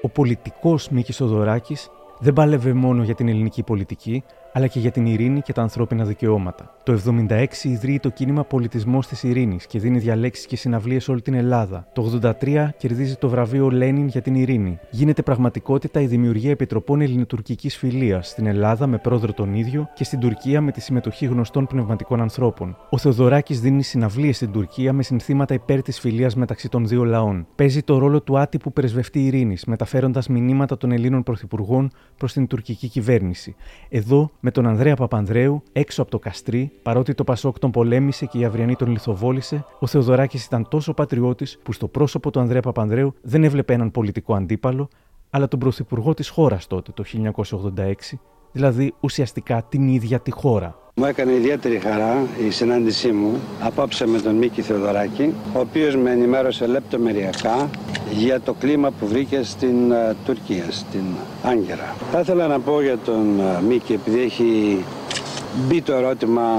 Ο πολιτικός Μίκης Θοδωράκης δεν πάλευε μόνο για την ελληνική πολιτική, αλλά και για την ειρήνη και τα ανθρώπινα δικαιώματα. Το 76 ιδρύει το κίνημα Πολιτισμός της Ειρήνης και δίνει διαλέξεις και συναυλίες σε όλη την Ελλάδα. Το 83 κερδίζει το βραβείο Λένιν για την ειρήνη. Γίνεται πραγματικότητα η δημιουργία επιτροπών ελληνοτουρκικής φιλίας στην Ελλάδα με πρόεδρο τον ίδιο και στην Τουρκία με τη συμμετοχή γνωστών πνευματικών ανθρώπων. Ο Θεοδωράκης δίνει συναυλίες στην Τουρκία με συνθήματα υπέρ της φιλίας μεταξύ των δύο λαών. Παίζει το ρόλο του άτυπου πρεσβευτή ειρήνης, μεταφέροντας μηνύματα των Ελλήνων πρωθυπουργών προς την τουρκική κυβέρνηση. Εδώ με τον Ανδρέα Παπανδρέου έξω από το Καστρί, παρότι το Πασόκ τον πολέμησε και η Αυριανή τον λιθοβόλησε, ο Θεοδωράκης ήταν τόσο πατριώτης που στο πρόσωπο του Ανδρέα Παπανδρέου δεν έβλεπε έναν πολιτικό αντίπαλο, αλλά τον πρωθυπουργό της χώρας τότε, το 1986, δηλαδή ουσιαστικά την ίδια τη χώρα. Μου έκανε ιδιαίτερη χαρά η συνάντησή μου απόψε με τον Μίκη Θεοδωράκη, ο οποίος με ενημέρωσε λεπτομεριακά για το κλίμα που βρήκε στην uh, Τουρκία, στην Άγκυρα. Θα ήθελα να πω για τον uh, Μίκη, επειδή έχει μπει το ερώτημα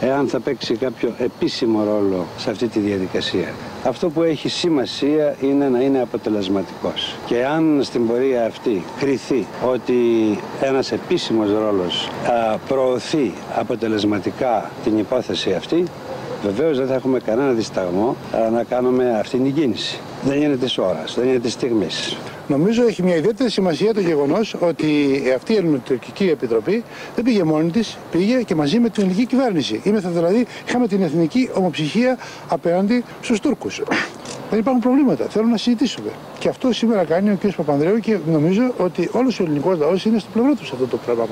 εάν θα παίξει κάποιο επίσημο ρόλο σε αυτή τη διαδικασία. Αυτό που έχει σημασία είναι να είναι αποτελεσματικός. Και αν στην πορεία αυτή κριθεί ότι ένας επίσημος ρόλος α, προωθεί αποτελεσματικά την υπόθεση αυτή, βεβαίως δεν θα έχουμε κανένα δισταγμό να κάνουμε αυτή την κίνηση. Δεν είναι της ώρας, δεν είναι της στιγμής. Νομίζω έχει μια ιδιαίτερη σημασία το γεγονός ότι αυτή η Ελληνοτουρκική Επιτροπή δεν πήγε μόνη της, πήγε και μαζί με την ελληνική κυβέρνηση. Είμαστε δηλαδή, είχαμε την εθνική ομοψυχία απέναντι στους Τούρκους. Δεν υπάρχουν προβλήματα. Θέλω να συζητήσουμε. Και αυτό σήμερα κάνει ο κ. Παπανδρέου και νομίζω ότι όλος ο ελληνικός λαός είναι στο πλευρό του σε αυτό το πράγμα.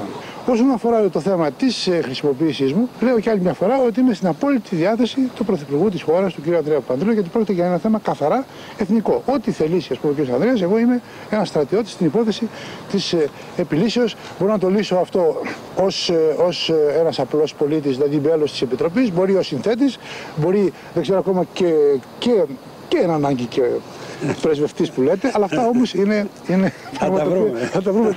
Όσον αφορά το θέμα της ε, χρησιμοποίησής μου, λέω και άλλη μια φορά ότι είμαι στην απόλυτη διάθεση του Πρωθυπουργού της χώρας, του κ. Ανδρέα Παπανδρέου, γιατί πρόκειται για ένα θέμα καθαρά εθνικό. Ό,τι θελήσει, ας πούμε, ο κ. Ανδρέας, εγώ είμαι ένας στρατιώτης στην υπόθεση της ε, επιλύσεως. Μπορώ να το λύσω αυτό ως ως ε, ένας απλός πολίτης, δηλαδή μέλος της Επιτροπής, μπορεί ως συνθέτης, μπορεί, δεν ξέρω ακόμα και, και και ένα ανάγκη και πρεσβευτής που λέτε, αλλά αυτά όμως είναι... είναι θα τα βρούμε. Θα τα βρούμε.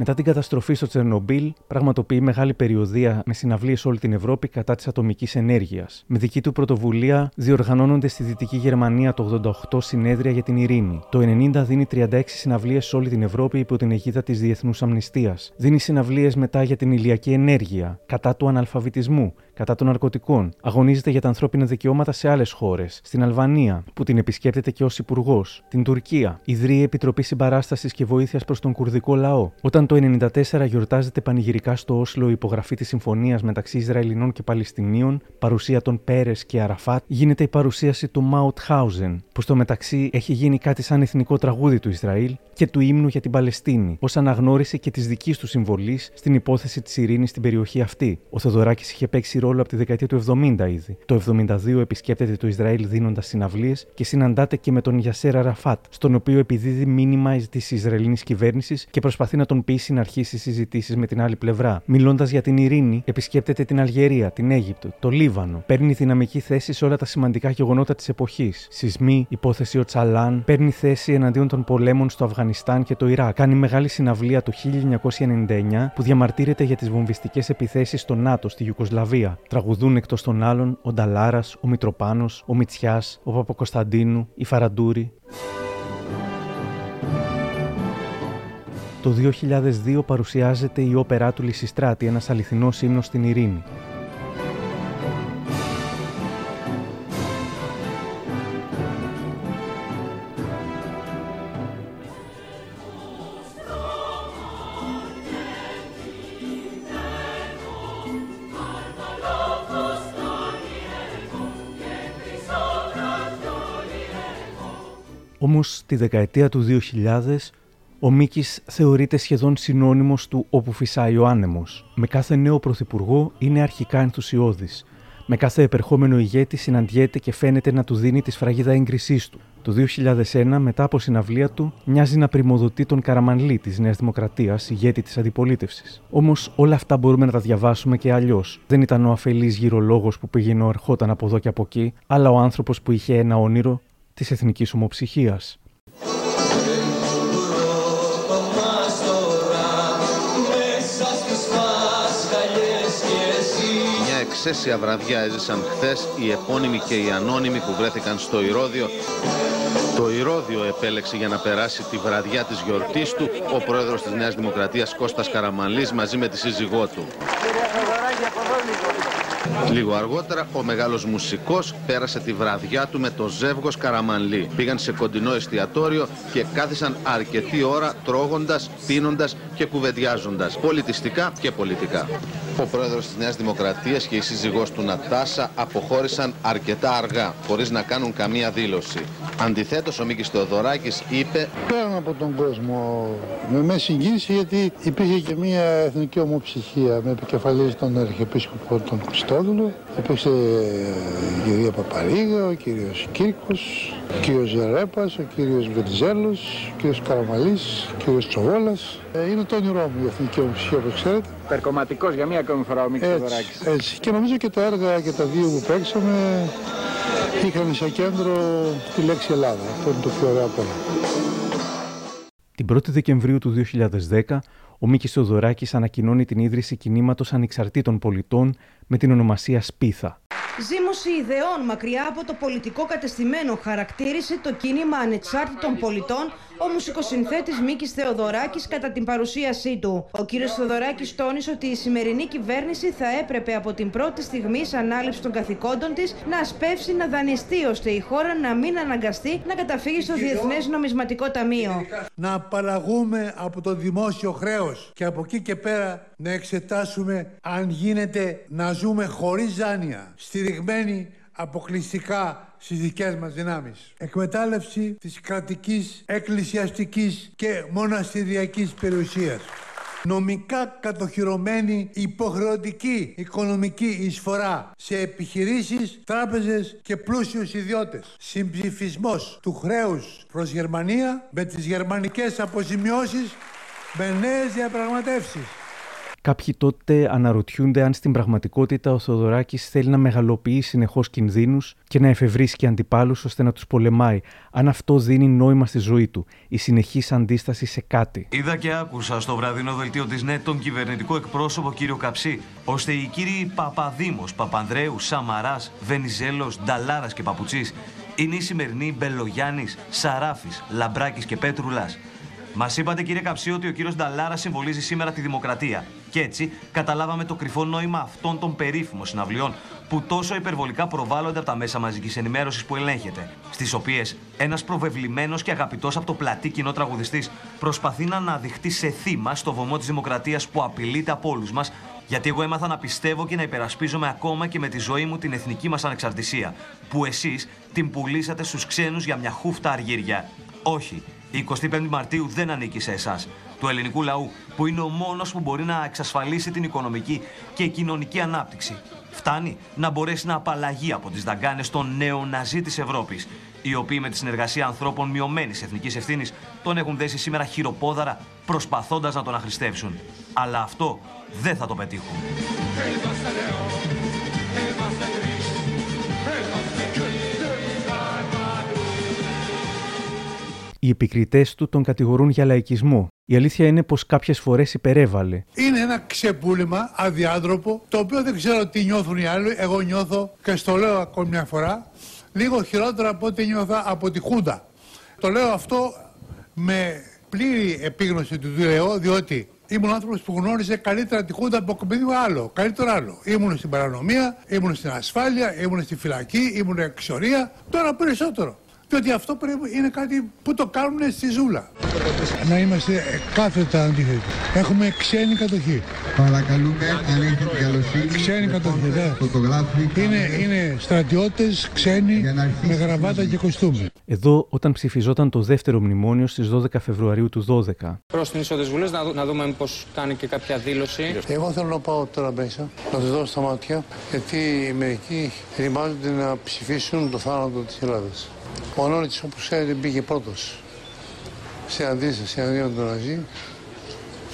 Μετά την καταστροφή στο Τσερνομπίλ, πραγματοποιεί μεγάλη περιοδία με συναυλίες σε όλη την Ευρώπη κατά της ατομικής ενέργειας. Με δική του πρωτοβουλία διοργανώνονται στη Δυτική Γερμανία το 88 συνέδρια για την ειρήνη. Το 90 δίνει 36 συναυλίες σε όλη την Ευρώπη υπό την αιγίδα της Διεθνούς Αμνηστίας. Δίνει συναυλίες μετά για την ηλιακή ενέργεια, κατά του αναλφαβητισμού, κατά των ναρκωτικών. Αγωνίζεται για τα ανθρώπινα δικαιώματα σε άλλες χώρες. Στην Αλβανία, που την επισκέπτεται και ως υπουργός. Την Τουρκία. Ιδρύει Επιτροπή Συμπαράστασης και Βοήθειας προς τον κουρδικό λαό. Όταν το 1994 γιορτάζεται πανηγυρικά στο Όσλο η υπογραφή της συμφωνίας μεταξύ Ισραηλινών και Παλαιστινίων, παρουσία των Πέρες και Αραφάτ, γίνεται η παρουσίαση του Μαουτχάουζεν, που στο μεταξύ έχει γίνει κάτι σαν εθνικό τραγούδι του Ισραήλ και του ύμνου για την Παλαιστίνη, ως αναγνώριση και της δικής του συμβολής στην υπόθεση της ειρήνης στην περιοχή αυτή. Ο Θεοδωράκη είχε παίξει ρόλο από τη δεκαετία του 70 ήδη. Το 72 επισκέπτεται το Ισραήλ δίνοντας συναυλίες και συναντάται και με τον Γιασέρα Ραφάτ, στον οποίο επιδίδει μήνυμα της Ισραηλινής κυβέρνησης και προσπαθεί να τον πείσει να αρχίσει συζητήσεις με την άλλη πλευρά. Μιλώντας για την ειρήνη, επισκέπτεται την Αλγερία, την Αίγυπτο, το Λίβανο. Παίρνει δυναμική θέση σε όλα τα σημαντικά γεγονότα της εποχής. Σεισμοί, υπόθεση ο Τσαλάν, παίρνει θέση εναντίον των πολέμων στο Αφγανιστάν και το Ιράκ. Κάνει μεγάλη συναυλία το 1999 που διαμαρτύρεται για τις βομβιστικές επιθέσεις στο ΝΑΤΟ στη Ιουκοσλαβία. Τραγουδούν εκτός των άλλων ο Νταλάρας, ο Μητροπάνος, ο Μιτσιά, ο Παπακοσταντίνου, η Φαραντούρη. Το 2002 παρουσιάζεται η όπερά του Λυσιστράτη, ένας αληθινός ύμνος στην ειρήνη. Όμως τη δεκαετία του 2000 ο Μίκης θεωρείται σχεδόν συνώνυμος του όπου φυσάει ο άνεμος. Με κάθε νέο πρωθυπουργό είναι αρχικά ενθουσιώδης. Με κάθε επερχόμενο ηγέτη συναντιέται και φαίνεται να του δίνει τη σφραγίδα έγκρισής του. Το 2001, μετά από συναυλία του, μοιάζει να πρημοδοτεί τον Καραμανλή της Νέας Δημοκρατίας, ηγέτη της αντιπολίτευσης. Όμως όλα αυτά μπορούμε να τα διαβάσουμε και αλλιώς. Δεν ήταν ο αφελής γυρολόγος που πήγαινε ερχόταν από εδώ και από εκεί, αλλά ο άνθρωπος που είχε ένα όνειρο της εθνικής ομοψυχίας. εξαίσια βραδιά έζησαν χθες οι επώνυμοι και οι ανώνυμοι που βρέθηκαν στο Ηρώδιο. Το Ηρώδιο επέλεξε για να περάσει τη βραδιά της γιορτής του ο πρόεδρος της Νέας Δημοκρατίας Κώστας Καραμανλής μαζί με τη σύζυγό του. Λίγο αργότερα, ο μεγάλος μουσικός πέρασε τη βραδιά του με το ζεύγος Καραμανλή. Πήγαν σε κοντινό εστιατόριο και κάθισαν αρκετή ώρα τρώγοντας, πίνοντας και κουβεντιάζοντας, πολιτιστικά και πολιτικά. Ο πρόεδρος της Νέας Δημοκρατίας και η σύζυγός του Νατάσα αποχώρησαν αρκετά αργά, χωρίς να κάνουν καμία δήλωση. Αντιθέτως, ο Μίκης Θεοδωράκης είπε Πέραν από τον κόσμο, με με συγκίνηση γιατί υπήρχε και μια εθνική ομοψυχία με επικεφαλής τον Αρχιεπίσκοπο τον Χριστόδουλο. Υπήρξε η κυρία Παπαρίγα, ο κύριος Κύρκος, ο κύριος Ζερέπας, ο κύριος Βενιζέλος, ο κύριος Καραμαλής, ο κύριος Τσοβόλας. Ε, Είναι το όνειρό μου η εθνική ομοψυχία όπως ξέρετε. Περκομματικός για μία ακόμη φορά ο Μίκης Έτσι, Θεοδωράκης. έτσι. Και νομίζω και τα έργα και τα δύο που παίξαμε είχαν σε κέντρο τη λέξη Ελλάδα. Αυτό είναι το πιο ωραίο από όλα. Την 1η Δεκεμβρίου του 2010, ο Μίκης Θεοδωράκης ανακοινώνει την ίδρυση κινήματος ανεξαρτήτων πολιτών με την ονομασία Σπίθα. Ζήμωση ιδεών μακριά από το πολιτικό κατεστημένο χαρακτήρισε το κίνημα ανεξάρτητων πολιτών ο μουσικοσυνθέτης Μίκης Θεοδωράκης κατά την παρουσίασή του. Ο κύριος Θεοδωράκης τόνισε ότι η σημερινή κυβέρνηση θα έπρεπε από την πρώτη στιγμή ανάληψη των καθηκόντων της να ασπεύσει να δανειστεί ώστε η χώρα να μην αναγκαστεί να καταφύγει στο Διεθνές Νομισματικό Ταμείο. να απαλλαγούμε από το δημόσιο χρέος και από εκεί και πέρα να εξετάσουμε αν γίνεται να ζούμε χωρίς ζάνια, στηριγμένοι αποκλειστικά στις δικές μας δυνάμεις. Εκμετάλλευση της κρατικής, εκκλησιαστικής και μοναστηριακής περιουσίας. Νομικά κατοχυρωμένη υποχρεωτική οικονομική εισφορά σε επιχειρήσεις, τράπεζες και πλούσιους ιδιώτες. Συμψηφισμός του χρέους προς Γερμανία με τις γερμανικές αποζημιώσεις με νέες διαπραγματεύσεις. Κάποιοι τότε αναρωτιούνται αν στην πραγματικότητα ο Θεοδωράκης θέλει να μεγαλοποιεί συνεχώς κινδύνους και να εφευρίσκει αντιπάλους ώστε να τους πολεμάει, αν αυτό δίνει νόημα στη ζωή του, η συνεχής αντίσταση σε κάτι. Είδα και άκουσα στο βραδινό δελτίο της ΝΕΤ τον κυβερνητικό εκπρόσωπο κύριο Καψί, ώστε οι κύριοι Παπαδήμος, Παπανδρέου, Σαμαράς, Βενιζέλος, Νταλάρας και Παπουτσής είναι οι σημερινοί Μπελογιάννης, Σαράφης, Λαμπράκης και Πέτρουλας. Μας είπατε, κύριε Καψί, ότι ο κύριος Νταλάρα συμβολίζει σήμερα τη δημοκρατία. Και έτσι καταλάβαμε το κρυφό νόημα αυτών των περίφημων συναυλιών που τόσο υπερβολικά προβάλλονται από τα μέσα μαζικής ενημέρωσης που ελέγχεται. Στις οποίες ένας προβεβλημένος και αγαπητός από το πλατή κοινό τραγουδιστής προσπαθεί να αναδειχτεί σε θύμα στο βωμό της δημοκρατίας που απειλείται από όλους μας γιατί εγώ έμαθα να πιστεύω και να υπερασπίζομαι ακόμα και με τη ζωή μου την εθνική μας ανεξαρτησία, που εσείς την πουλήσατε στους ξένους για μια χούφτα αργύρια. Όχι, η 25η Μαρτίου δεν ανήκει σε εσάς, του ελληνικού λαού, που είναι ο μόνος που μπορεί να εξασφαλίσει την οικονομική και κοινωνική ανάπτυξη. Φτάνει να μπορέσει να απαλλαγεί από τις δαγκάνες των νεοναζί της Ευρώπης, οι οποίοι με τη συνεργασία ανθρώπων μειωμένης εθνικής ευθύνης τον έχουν δέσει σήμερα χειροπόδαρα προσπαθώντας να τον αχρηστεύσουν. Αλλά αυτό δεν θα το πετύχουν. Οι επικριτές του τον κατηγορούν για λαϊκισμό. Η αλήθεια είναι πως κάποιες φορές υπερέβαλε. Είναι ένα ξεπούλημα αδιάντροπο, το οποίο δεν ξέρω τι νιώθουν οι άλλοι. Εγώ νιώθω και στο λέω ακόμη μια φορά, λίγο χειρότερα από ό,τι νιώθα από τη Χούντα. Το λέω αυτό με πλήρη επίγνωση του λέω, διότι ήμουν άνθρωπος που γνώριζε καλύτερα τη Χούντα από οποιοδήποτε άλλο. Καλύτερο άλλο. Ήμουν στην παρανομία, ήμουν στην ασφάλεια, ήμουν στη φυλακή, ήμουν εξορία. Τώρα περισσότερο. Διότι αυτό πρέπει, είναι κάτι που το κάνουν στη ζούλα. Να είμαστε κάθετα αντίθετοι. Έχουμε ξένη κατοχή. Παρακαλούμε, αν έχετε την καλοσύνη. Ξένη κατοχή, ναι. Φωτογράφοι. Είναι, είναι στρατιώτες, ξένοι, με γραβάτα και κοστούμι. Εδώ, όταν ψηφιζόταν το δεύτερο μνημόνιο στις 12 Φεβρουαρίου του 12. Προς την είσοδο της Βουλής να, δου- να δούμε μήπως κάνει και κάποια δήλωση. Εγώ θέλω να πάω τώρα μέσα, να τους δώσω στα μάτια, γιατί μερικοί ετοιμάζονται να ψηφίσουν το θάνατο της Ελλάδας. Ο Ανώνυτης, όπως ξέρετε, μπήκε πρώτος σε αντίσταση εναντίον των Ναζί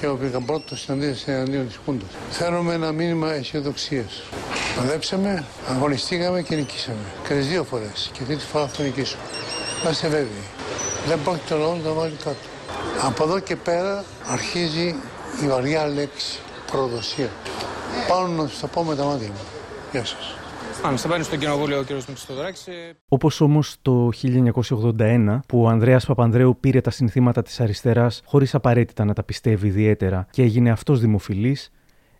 και εγώ πήγα πρώτος σε αντίσταση εναντίον της Χούντας. Θέλουμε ένα μήνυμα αισιοδοξίας. Παλέψαμε, αγωνιστήκαμε και νικήσαμε. Και τις δύο φορές. Και τρίτη φορά θα νικήσουμε. Να είστε βέβαιοι. Δεν πρόκειται ο λαός να βάλει κάτω. Από εδώ και πέρα αρχίζει η βαριά λέξη προδοσία. Πάνω να σου τα πω με τα μάτια μου. Γεια σας. Μάλιστα, μπαίνει στο κοινοβούλιο ο κ. Μητσοτοδωράκη. Όπως όμως το 1981, που ο Ανδρέας Παπανδρέου πήρε τα συνθήματα της αριστεράς χωρίς απαραίτητα να τα πιστεύει ιδιαίτερα και έγινε αυτός δημοφιλής,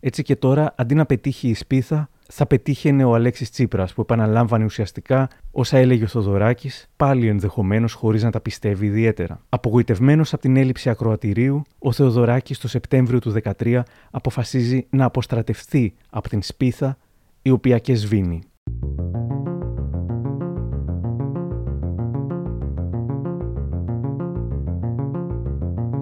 έτσι και τώρα αντί να πετύχει η σπίθα, θα πετύχαινε ο Αλέξης Τσίπρας που επαναλάμβανε ουσιαστικά όσα έλεγε ο Θοδωράκης, πάλι ενδεχομένως χωρίς να τα πιστεύει ιδιαίτερα. Απογοητευμένος από την έλλειψη ακροατηρίου, ο Θεοδωράκης το Σεπτέμβριο του 2013 αποφασίζει να αποστρατευτεί από την σπίθα, η οποία και σβήνει.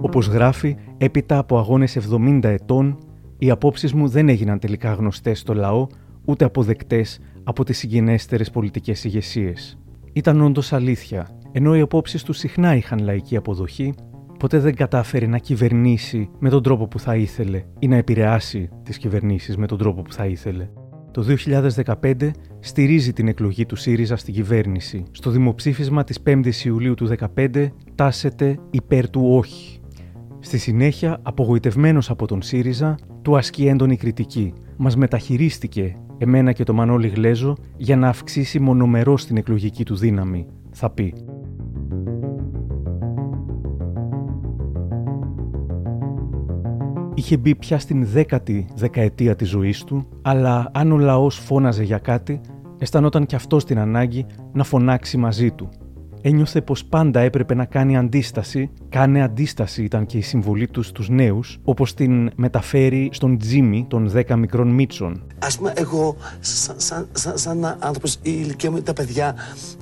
Όπως γράφει, έπειτα από αγώνες 70 ετών, οι απόψεις μου δεν έγιναν τελικά γνωστές στο λαό ούτε αποδεκτές από τις συγγενέστερες πολιτικές ηγεσίες. Ήταν όντως αλήθεια, ενώ οι απόψεις τους συχνά είχαν λαϊκή αποδοχή, ποτέ δεν κατάφερε να κυβερνήσει με τον τρόπο που θα ήθελε ή να επηρεάσει τις κυβερνήσεις με τον τρόπο που θα ήθελε. Το 2015 στηρίζει την εκλογή του ΣΥΡΙΖΑ στην κυβέρνηση. Στο δημοψήφισμα της 5ης Ιουλίου του 2015 τάσεται υπέρ του όχι. Στη συνέχεια, απογοητευμένος από τον ΣΥΡΙΖΑ, του ασκεί έντονη κριτική. Μας μεταχειρίστηκε εμένα και το Μανώλη Γλέζο για να αυξήσει μονομερός την εκλογική του δύναμη, θα πει. Είχε μπει πια στην δέκατη δεκαετία της ζωής του, αλλά αν ο λαός φώναζε για κάτι, αισθανόταν και αυτός την ανάγκη να φωνάξει μαζί του – ένιωθε πως πάντα έπρεπε να κάνει αντίσταση. Κάνε αντίσταση ήταν και η συμβολή τους στους νέους, όπως την μεταφέρει στον Τζίμι των 10 μικρών μίτσων. Ας πούμε, εγώ, σαν, σαν, σαν, σαν άνθρωπος, η ηλικία μου, τα παιδιά,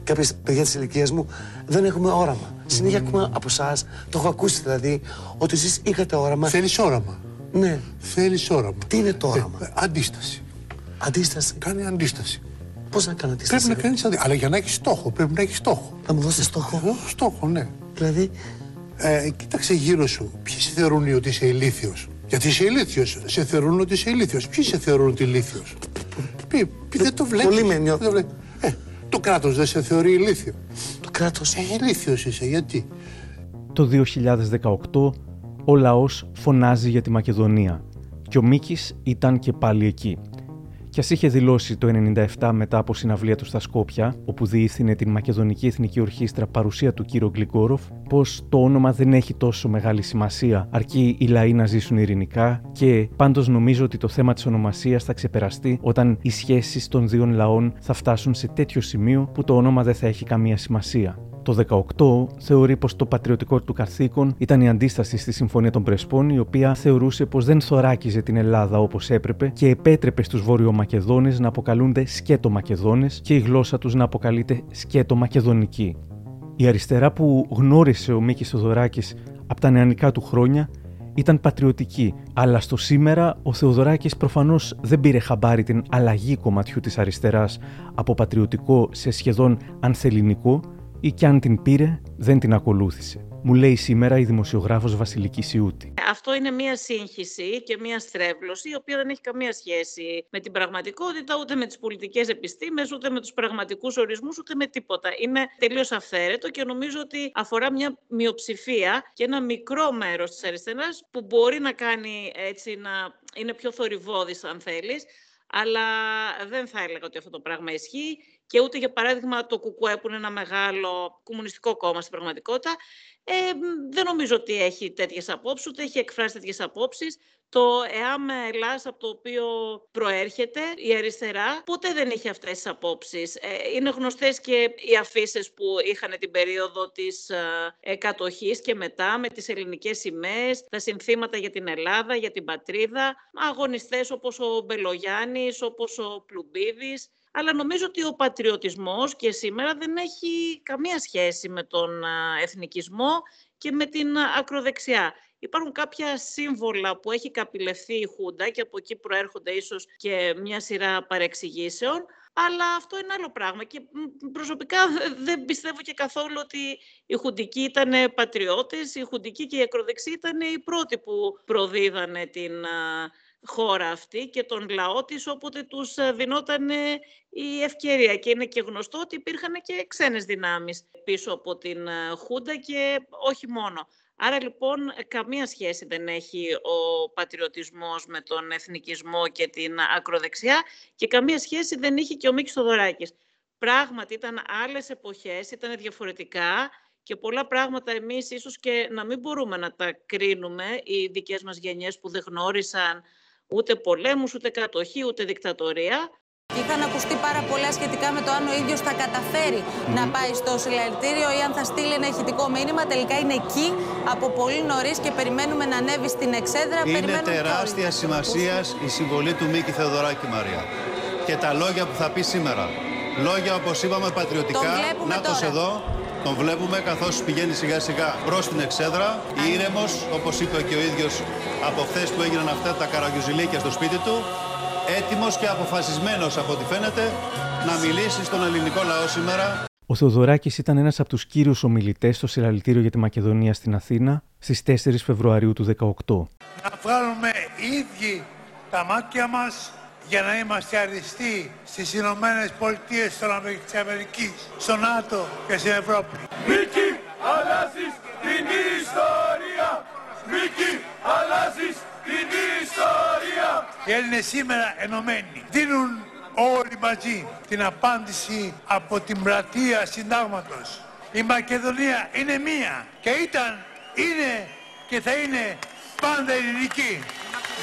κάποιες παιδιά της ηλικίας μου, δεν έχουμε όραμα. Mm. Συνέχεια ακούμε από εσάς, το έχω ακούσει δηλαδή, ότι εσείς είχατε όραμα. Θέλεις όραμα. Ναι. Θέλεις όραμα. Τι είναι το όραμα; Ε, αντίσταση. Αντίσταση. Κάνει αντίσταση. Πώς να κάνω αντίσταση. Πρέπει να κάνεις αντίσταση. Αλλά για να έχεις στόχο, πρέπει να έχεις στόχο. Να μου δώσεις στόχο; Ε, στόχο, ναι. Δηλαδή; Ε, κοίταξε γύρω σου. Ποιοι σε θεωρούν ότι είσαι ηλίθιος; Γιατί είσαι ηλίθιος. Σε θεωρούν ότι είσαι ηλίθιος. Ποιοι σε θεωρούν ότι ηλίθιος; Πει, πει, δεν το βλέπεις. Πολύ με νιώθω. Ε, το κράτος δεν σε θεωρεί ηλίθιο. Το κράτος. Ε, ηλίθιος είσαι. Γιατί; Το 2018 ο λαός φωνάζει για τη Μακεδονία και ο Μίκης ήταν και πάλι εκεί. Κι ας είχε δηλώσει το 1997 μετά από συναυλία του στα Σκόπια, όπου διήθυνε την Μακεδονική Εθνική Ορχήστρα παρουσία του κύριο Γκλικόροφ, πως το όνομα δεν έχει τόσο μεγάλη σημασία, αρκεί οι λαοί να ζήσουν ειρηνικά και πάντως νομίζω ότι το θέμα της ονομασίας θα ξεπεραστεί όταν οι σχέσεις των δύο λαών θα φτάσουν σε τέτοιο σημείο που το όνομα δεν θα έχει καμία σημασία. Το 18 θεωρεί πως το πατριωτικό του καθήκον ήταν η αντίσταση στη Συμφωνία των Πρεσπών, η οποία θεωρούσε πως δεν θωράκιζε την Ελλάδα όπως έπρεπε και επέτρεπε στους Βορειομακεδόνες να αποκαλούνται σκέτο Μακεδόνες και η γλώσσα τους να αποκαλείται σκέτο Μακεδονική. Η αριστερά που γνώρισε ο Μίκης Θεοδωράκης από τα νεανικά του χρόνια ήταν πατριωτική, αλλά στο σήμερα ο Θεοδωράκης προφανώς δεν πήρε χαμπάρι την αλλαγή κομματιού της αριστεράς από πατριωτικό σε σχεδόν ανθεληνικό ή κι αν την πήρε, δεν την ακολούθησε. Μου λέει σήμερα η δημοσιογράφος Βασιλική Σιούτη. Αυτό είναι μία σύγχυση και μία στρέβλωση, η οποία δεν έχει καμία σχέση με την πραγματικότητα, ούτε με τις πολιτικές επιστήμες, ούτε με τους πραγματικούς ορισμούς, ούτε με τίποτα. Είναι τελείως αυθαίρετο και νομίζω ότι αφορά μια μειοψηφία και ένα μικρό μέρος της αριστεράς που μπορεί να κάνει έτσι να είναι πιο θορυβόδης αν θέλεις, αλλά δεν θα έλεγα ότι αυτό το πράγμα ισχύει και ούτε για παράδειγμα το ΚΚΕ που είναι ένα μεγάλο κομμουνιστικό κόμμα στην πραγματικότητα ε, δεν νομίζω ότι έχει τέτοιες απόψεις, ούτε έχει εκφράσει τέτοιες απόψεις. Το ΕΑΜ Ελλάς από το οποίο προέρχεται η αριστερά ποτέ δεν είχε αυτές τις απόψεις. Ε, είναι γνωστές και οι αφήσεις που είχαν την περίοδο της ε, κατοχής και μετά με τις ελληνικές σημαίες, τα συνθήματα για την Ελλάδα, για την πατρίδα, αγωνιστές όπως ο Μπελογιάννης, όπως ο Πλουμπίδης αλλά νομίζω ότι ο πατριωτισμός και σήμερα δεν έχει καμία σχέση με τον εθνικισμό και με την ακροδεξιά. Υπάρχουν κάποια σύμβολα που έχει καπηλευθεί η Χούντα και από εκεί προέρχονται ίσως και μια σειρά παρεξηγήσεων, αλλά αυτό είναι άλλο πράγμα και προσωπικά δεν πιστεύω και καθόλου ότι οι χουντικοί ήταν πατριώτες, οι χουντικοί και οι ακροδεξοί ήταν οι πρώτοι που προδίδανε την χώρα αυτή και τον λαό της, όποτε τους ε, δινόταν η ευκαιρία. Και είναι και γνωστό ότι υπήρχαν και ξένες δυνάμεις πίσω από την ε, Χούντα και όχι μόνο. Άρα λοιπόν καμία σχέση δεν έχει ο πατριωτισμός με τον εθνικισμό και την ακροδεξιά και καμία σχέση δεν είχε και ο Μίκης Θοδωράκης. Πράγματι ήταν άλλες εποχές, ήταν διαφορετικά και πολλά πράγματα εμείς ίσως και να μην μπορούμε να τα κρίνουμε οι δικές μας γενιές που δεν γνώρισαν ούτε πολέμους, ούτε κατοχή, ούτε δικτατορία. Είχαν ακουστεί πάρα πολλά σχετικά με το αν ο ίδιος θα καταφέρει να πάει στο συλλαλητήριο ή αν θα στείλει ένα ηχητικό μήνυμα. Τελικά είναι εκεί από πολύ νωρίς και περιμένουμε να ανέβει στην εξέδρα. Είναι τεράστια σημασίας η συμβολή του Μίκη Θεοδωράκη Μαρία. Και τα λόγια που θα πει σήμερα. Λόγια όπως είπαμε πατριωτικά. Να το εδώ. Τον βλέπουμε καθώς πηγαίνει σιγά σιγά προ την εξέδρα. Ήρεμος, όπως είπε και ο ίδιος από χθες που έγιναν αυτά τα καραγιουζιλίκια στο σπίτι του έτοιμος και αποφασισμένος από ό,τι φαίνεται να μιλήσει στον ελληνικό λαό σήμερα. Ο Θεοδωράκης ήταν ένας από τους κύριους ομιλητές στο συλλαλητήριο για τη Μακεδονία στην Αθήνα στις 4 Φεβρουαρίου του 2018. Να βγάλουμε οι ίδιοι τα μάτια μας για να είμαστε αριστεί στις Ηνωμένες Πολιτείες της Αμερικής, στο ΝΑΤΟ και στην Ευρώπη. Μίκη, αλλάζεις την ιστορία! Μίκη, αλλάζεις την ιστορία! Οι Έλληνες σήμερα ενωμένοι δίνουν όλοι μαζί την απάντηση από την πλατεία συντάγματος. Η Μακεδονία είναι μία και ήταν, είναι και θα είναι πάντα ελληνική.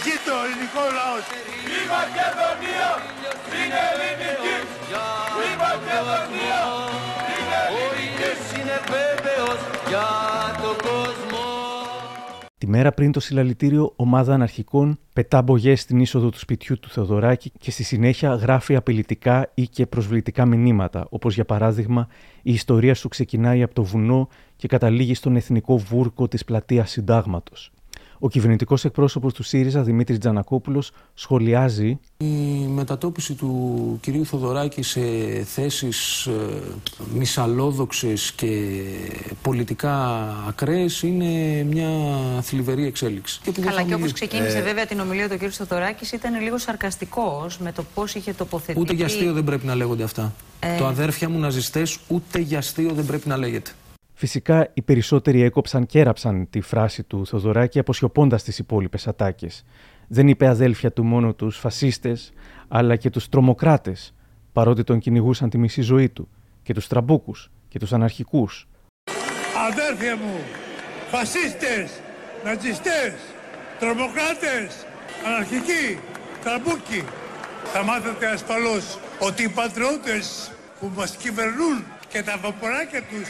Ζήτω ο ελληνικό λαός. Η Μακεδονία είναι ελληνική. Η Μακεδονία είναι ελληνική. είναι βέβαιος για το κόσμο. Τη μέρα πριν το συλλαλητήριο, ομάδα αναρχικών πετά μπογιές στην είσοδο του σπιτιού του Θεοδωράκη και στη συνέχεια γράφει απειλητικά ή και προσβλητικά μηνύματα, όπως για παράδειγμα η ιστορία σου ξεκινάει από το βουνό και καταλήγει στον εθνικό βούρκο της πλατείας Συντάγματος. Ο κυβερνητικός εκπρόσωπος του ΣΥΡΙΖΑ, Δημήτρης Τζανακόπουλος, σχολιάζει. Η μετατόπιση του κυρίου Θοδωράκη σε θέσεις ε, μυσαλόδοξε και πολιτικά ακραίες είναι μια θλιβερή εξέλιξη. Και Καλά, και όπως ξεκίνησε ε... βέβαια την ομιλία του κ. Θοδωράκης, ήταν λίγο σαρκαστικός με το πώς είχε τοποθετηθεί. Ούτε για αστείο δεν πρέπει να λέγονται αυτά. Ε... Τα αδέρφια μου ναζιστές, ούτε για αστείο δεν πρέπει να λέγεται. Φυσικά οι περισσότεροι έκοψαν και έραψαν τη φράση του Θοδωράκη αποσιωπώντας τις υπόλοιπες ατάκες. Δεν είπε αδέλφια του μόνο τους φασίστες, αλλά και τους τρομοκράτες, παρότι τον κυνηγούσαν τη μισή ζωή του, και τους τραμπούκους και τους αναρχικούς. Αδέρφια μου, φασίστες, ναζιστές, τρομοκράτες, αναρχικοί, τραμπούκοι. Θα μάθετε ασφαλώς ότι οι πατριώτες που μας κυβερνούν και τα βαποράκια τους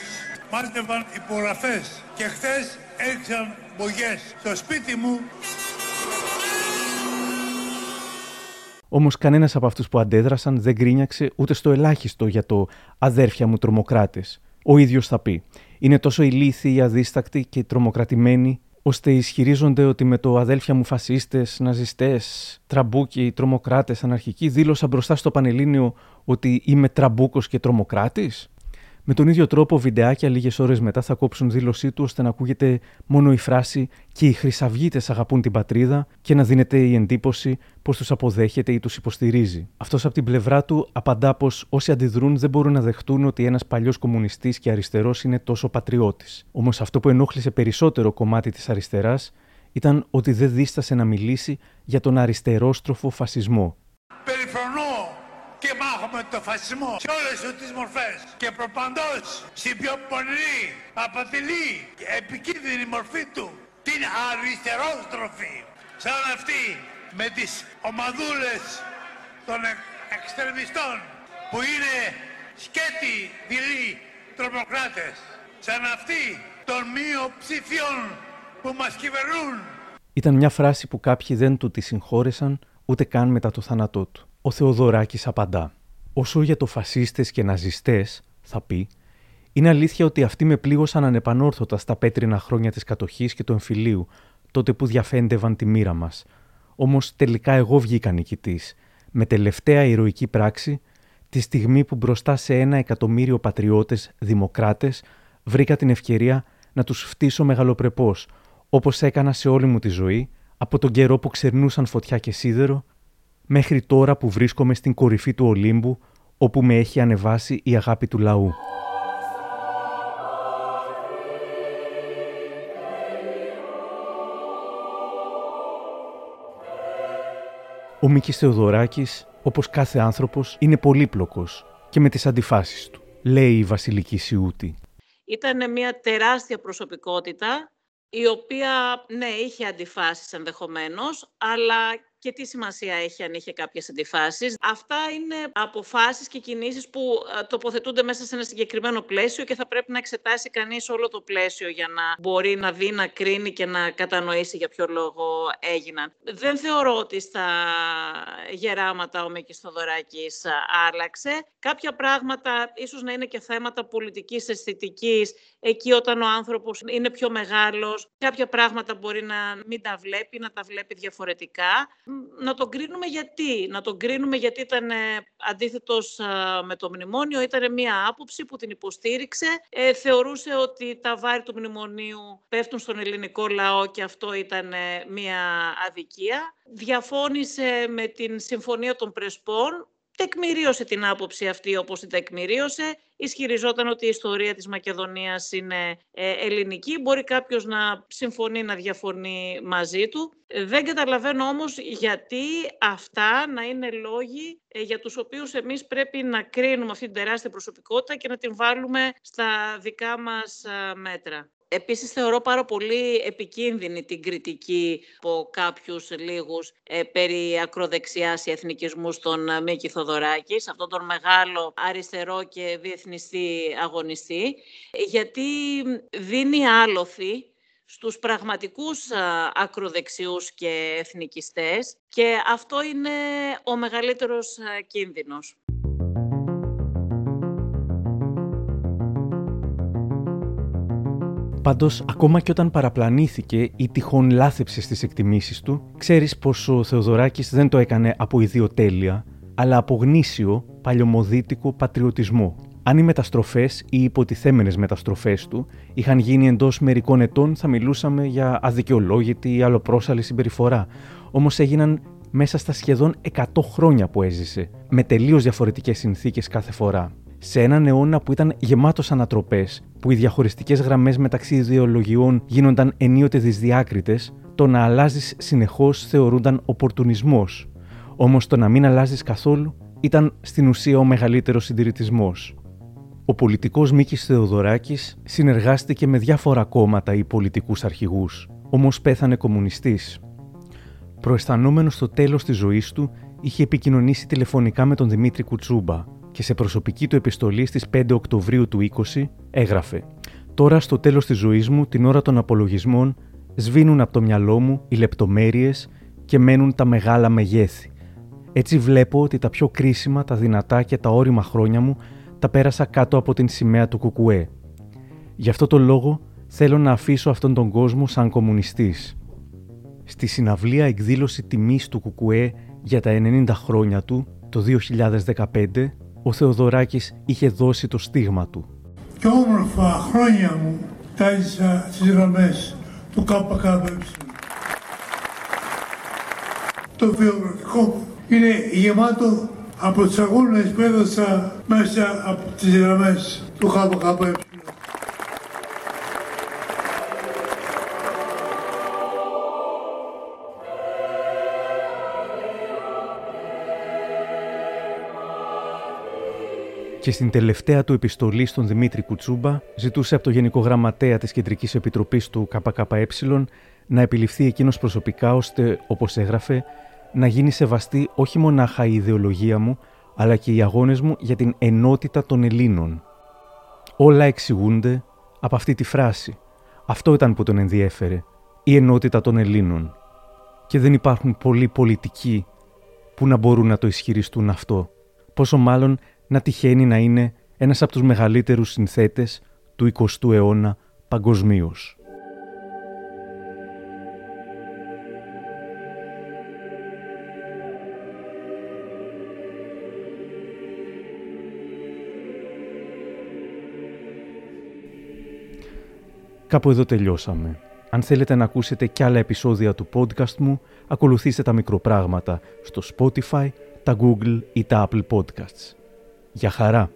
μάζευαν υπογραφές και χθες έριξαν μπογιές στο σπίτι μου. Όμως κανένας από αυτούς που αντέδρασαν δεν γκρίνιαξε ούτε στο ελάχιστο για το «αδέρφια μου τρομοκράτες». Ο ίδιος θα πει «Είναι τόσο ηλίθιοι, αδίστακτοι και τρομοκρατημένοι ώστε ισχυρίζονται ότι με το αδέλφια μου φασίστες, ναζιστές, τραμπούκοι, τρομοκράτες, αναρχικοί δήλωσα μπροστά στο Πανελλήνιο ότι είμαι τραμπούκος και τρομοκράτης». Με τον ίδιο τρόπο, βιντεάκια λίγες ώρες μετά θα κόψουν δήλωσή του ώστε να ακούγεται μόνο η φράση και οι Χρυσαυγίτες αγαπούν την πατρίδα και να δίνεται η εντύπωση πως τους αποδέχεται ή τους υποστηρίζει. Αυτός από την πλευρά του απαντά πως όσοι αντιδρούν δεν μπορούν να δεχτούν ότι ένας παλιός κομμουνιστής και αριστερός είναι τόσο πατριώτης. Όμως αυτό που ενόχλησε περισσότερο κομμάτι της αριστεράς ήταν ότι δεν δίστασε να μιλήσει για τον αριστερόστροφο φασισμό και μάχομαι το φασισμό σε όλες τις μορφές και προπαντός στην πιο πονηρή, απατηλή και επικίνδυνη μορφή του την αριστερόστροφη σαν αυτή με τις ομαδούλες των εξτρεμιστών που είναι σκέτη δειλοί τρομοκράτες σαν αυτή των μειοψηφιών που μας κυβερνούν. Ήταν μια φράση που κάποιοι δεν του τη συγχώρεσαν ούτε καν μετά το θάνατό του. Ο Θεοδωράκης απαντά. Όσο για το φασίστες και ναζιστές, θα πει, είναι αλήθεια ότι αυτοί με πλήγωσαν ανεπανόρθωτα στα πέτρινα χρόνια της κατοχής και του εμφυλίου, τότε που διαφέντευαν τη μοίρα μας. Όμως τελικά εγώ βγήκα νικητής, με τελευταία ηρωική πράξη, τη στιγμή που μπροστά σε ένα εκατομμύριο πατριώτες δημοκράτες βρήκα την ευκαιρία να τους φτύσω μεγαλοπρεπώς, όπως έκανα σε όλη μου τη ζωή, από τον καιρό που ξερνούσαν φωτιά και σίδερο μέχρι τώρα που βρίσκομαι στην κορυφή του Ολύμπου, όπου με έχει ανεβάσει η αγάπη του λαού. Ο Μίκης Θεοδωράκης, όπως κάθε άνθρωπος, είναι πολύπλοκος και με τις αντιφάσεις του, λέει η Βασιλική Σιούτη. Ήταν μια τεράστια προσωπικότητα, η οποία, ναι, είχε αντιφάσεις ενδεχομένως, αλλά και τι σημασία έχει αν είχε κάποιες αντιφάσεις. Αυτά είναι αποφάσεις και κινήσεις που ε, τοποθετούνται μέσα σε ένα συγκεκριμένο πλαίσιο και θα πρέπει να εξετάσει κανείς όλο το πλαίσιο για να μπορεί να δει, να κρίνει και να κατανοήσει για ποιο λόγο έγιναν. Δεν θεωρώ ότι στα γεράματα ο Μίκης Θοδωράκης άλλαξε. Κάποια πράγματα ίσως να είναι και θέματα πολιτικής αισθητικής, εκεί όταν ο άνθρωπος είναι πιο μεγάλος, κάποια πράγματα μπορεί να μην τα βλέπει, να τα βλέπει διαφορετικά να τον κρίνουμε γιατί. Να τον κρίνουμε γιατί ήταν ε, αντίθετος με το μνημόνιο, ήταν μια άποψη που την υποστήριξε. Ε, θεωρούσε ότι τα βάρη του μνημονίου πέφτουν στον ελληνικό λαό και αυτό ήταν ε, μια αδικία. Διαφώνησε με την Συμφωνία των Πρεσπών, τεκμηρίωσε την άποψη αυτή όπως την τεκμηρίωσε. Ισχυριζόταν ότι η ιστορία της Μακεδονίας είναι ε, ελληνική. Μπορεί κάποιος να συμφωνεί, να διαφωνεί μαζί του. Δεν καταλαβαίνω όμως γιατί αυτά να είναι λόγοι ε, για τους οποίους εμείς πρέπει να κρίνουμε αυτή την τεράστια προσωπικότητα και να την βάλουμε στα δικά μας μέτρα. Επίσης θεωρώ πάρα πολύ επικίνδυνη την κριτική από κάποιους λίγους ε, περί ακροδεξιάς ή εθνικισμούς στον ε, Μίκη Θοδωράκη, σε αυτόν τον μεγάλο αριστερό και διεθνιστή αγωνιστή, γιατί δίνει άλοθη στους πραγματικούς ακροδεξιούς και εθνικιστές και αυτό είναι ο μεγαλύτερος κίνδυνος. Πάντως, ακόμα και όταν παραπλανήθηκε ή τυχόν λάθεψε στις εκτιμήσεις του, ξέρεις πως ο Θεοδωράκης δεν το έκανε από ιδιοτέλεια, αλλά από γνήσιο, παλιωμοδίτικο πατριωτισμό. Αν οι μεταστροφές ή οι υποτιθέμενες μεταστροφές του είχαν γίνει εντός μερικών ετών, θα μιλούσαμε για αδικαιολόγητη ή αλλοπρόσαλη συμπεριφορά. Όμως έγιναν μέσα στα σχεδόν 100 χρόνια που έζησε, με τελείως διαφορετικές συνθήκες κάθε φορά σε έναν αιώνα που ήταν γεμάτος ανατροπές, που οι διαχωριστικές γραμμές μεταξύ ιδεολογιών γίνονταν ενίοτε δυσδιάκριτες, το να αλλάζεις συνεχώς θεωρούνταν οπορτουνισμός. Όμως το να μην αλλάζεις καθόλου ήταν στην ουσία ο μεγαλύτερος συντηρητισμός. Ο πολιτικός Μίκης Θεοδωράκης συνεργάστηκε με διάφορα κόμματα ή πολιτικούς αρχηγούς, όμως πέθανε κομμουνιστής. Προαισθανόμενος στο τέλος της ζωής του, είχε επικοινωνήσει τηλεφωνικά με τον Δημήτρη Κουτσούμπα, και σε προσωπική του επιστολή στις 5 Οκτωβρίου του 20 έγραφε «Τώρα στο τέλος της ζωής μου, την ώρα των απολογισμών, σβήνουν από το μυαλό μου οι λεπτομέρειες και μένουν τα μεγάλα μεγέθη. Έτσι βλέπω ότι τα πιο κρίσιμα, τα δυνατά και τα όρημα χρόνια μου τα πέρασα κάτω από την σημαία του Κουκουέ. Γι' αυτό το λόγο θέλω να αφήσω αυτόν τον κόσμο σαν κομμουνιστής. Στη συναυλία εκδήλωση τιμής του Κουκουέ για τα 90 χρόνια του, το 2015, ο Θεοδωράκης είχε δώσει το στίγμα του. Και όμορφα χρόνια μου τάζησα στις γραμμές του ΚΚΕ. Το βιογραφικό μου είναι γεμάτο από τις αγώνες που έδωσα μέσα από τις γραμμές του ΚΚΕ. Και στην τελευταία του επιστολή στον Δημήτρη Κουτσούμπα ζητούσε από το Γενικό Γραμματέα της Κεντρικής Επιτροπής του ΚΚΕ να επιληφθεί εκείνος προσωπικά ώστε, όπως έγραφε, να γίνει σεβαστή όχι μονάχα η ιδεολογία μου, αλλά και οι αγώνες μου για την ενότητα των Ελλήνων. Όλα εξηγούνται από αυτή τη φράση. Αυτό ήταν που τον ενδιέφερε, η ενότητα των Ελλήνων. Και δεν υπάρχουν πολλοί πολιτικοί που να μπορούν να το ισχυριστούν αυτό. Πόσο μάλλον να τυχαίνει να είναι ένας από τους μεγαλύτερους συνθέτες του 20ου αιώνα παγκοσμίως. Κάπου εδώ τελειώσαμε. Αν θέλετε να ακούσετε κι άλλα επεισόδια του podcast μου, ακολουθήστε τα μικροπράγματα στο Spotify, τα Google ή τα Apple Podcasts. Για χαρά!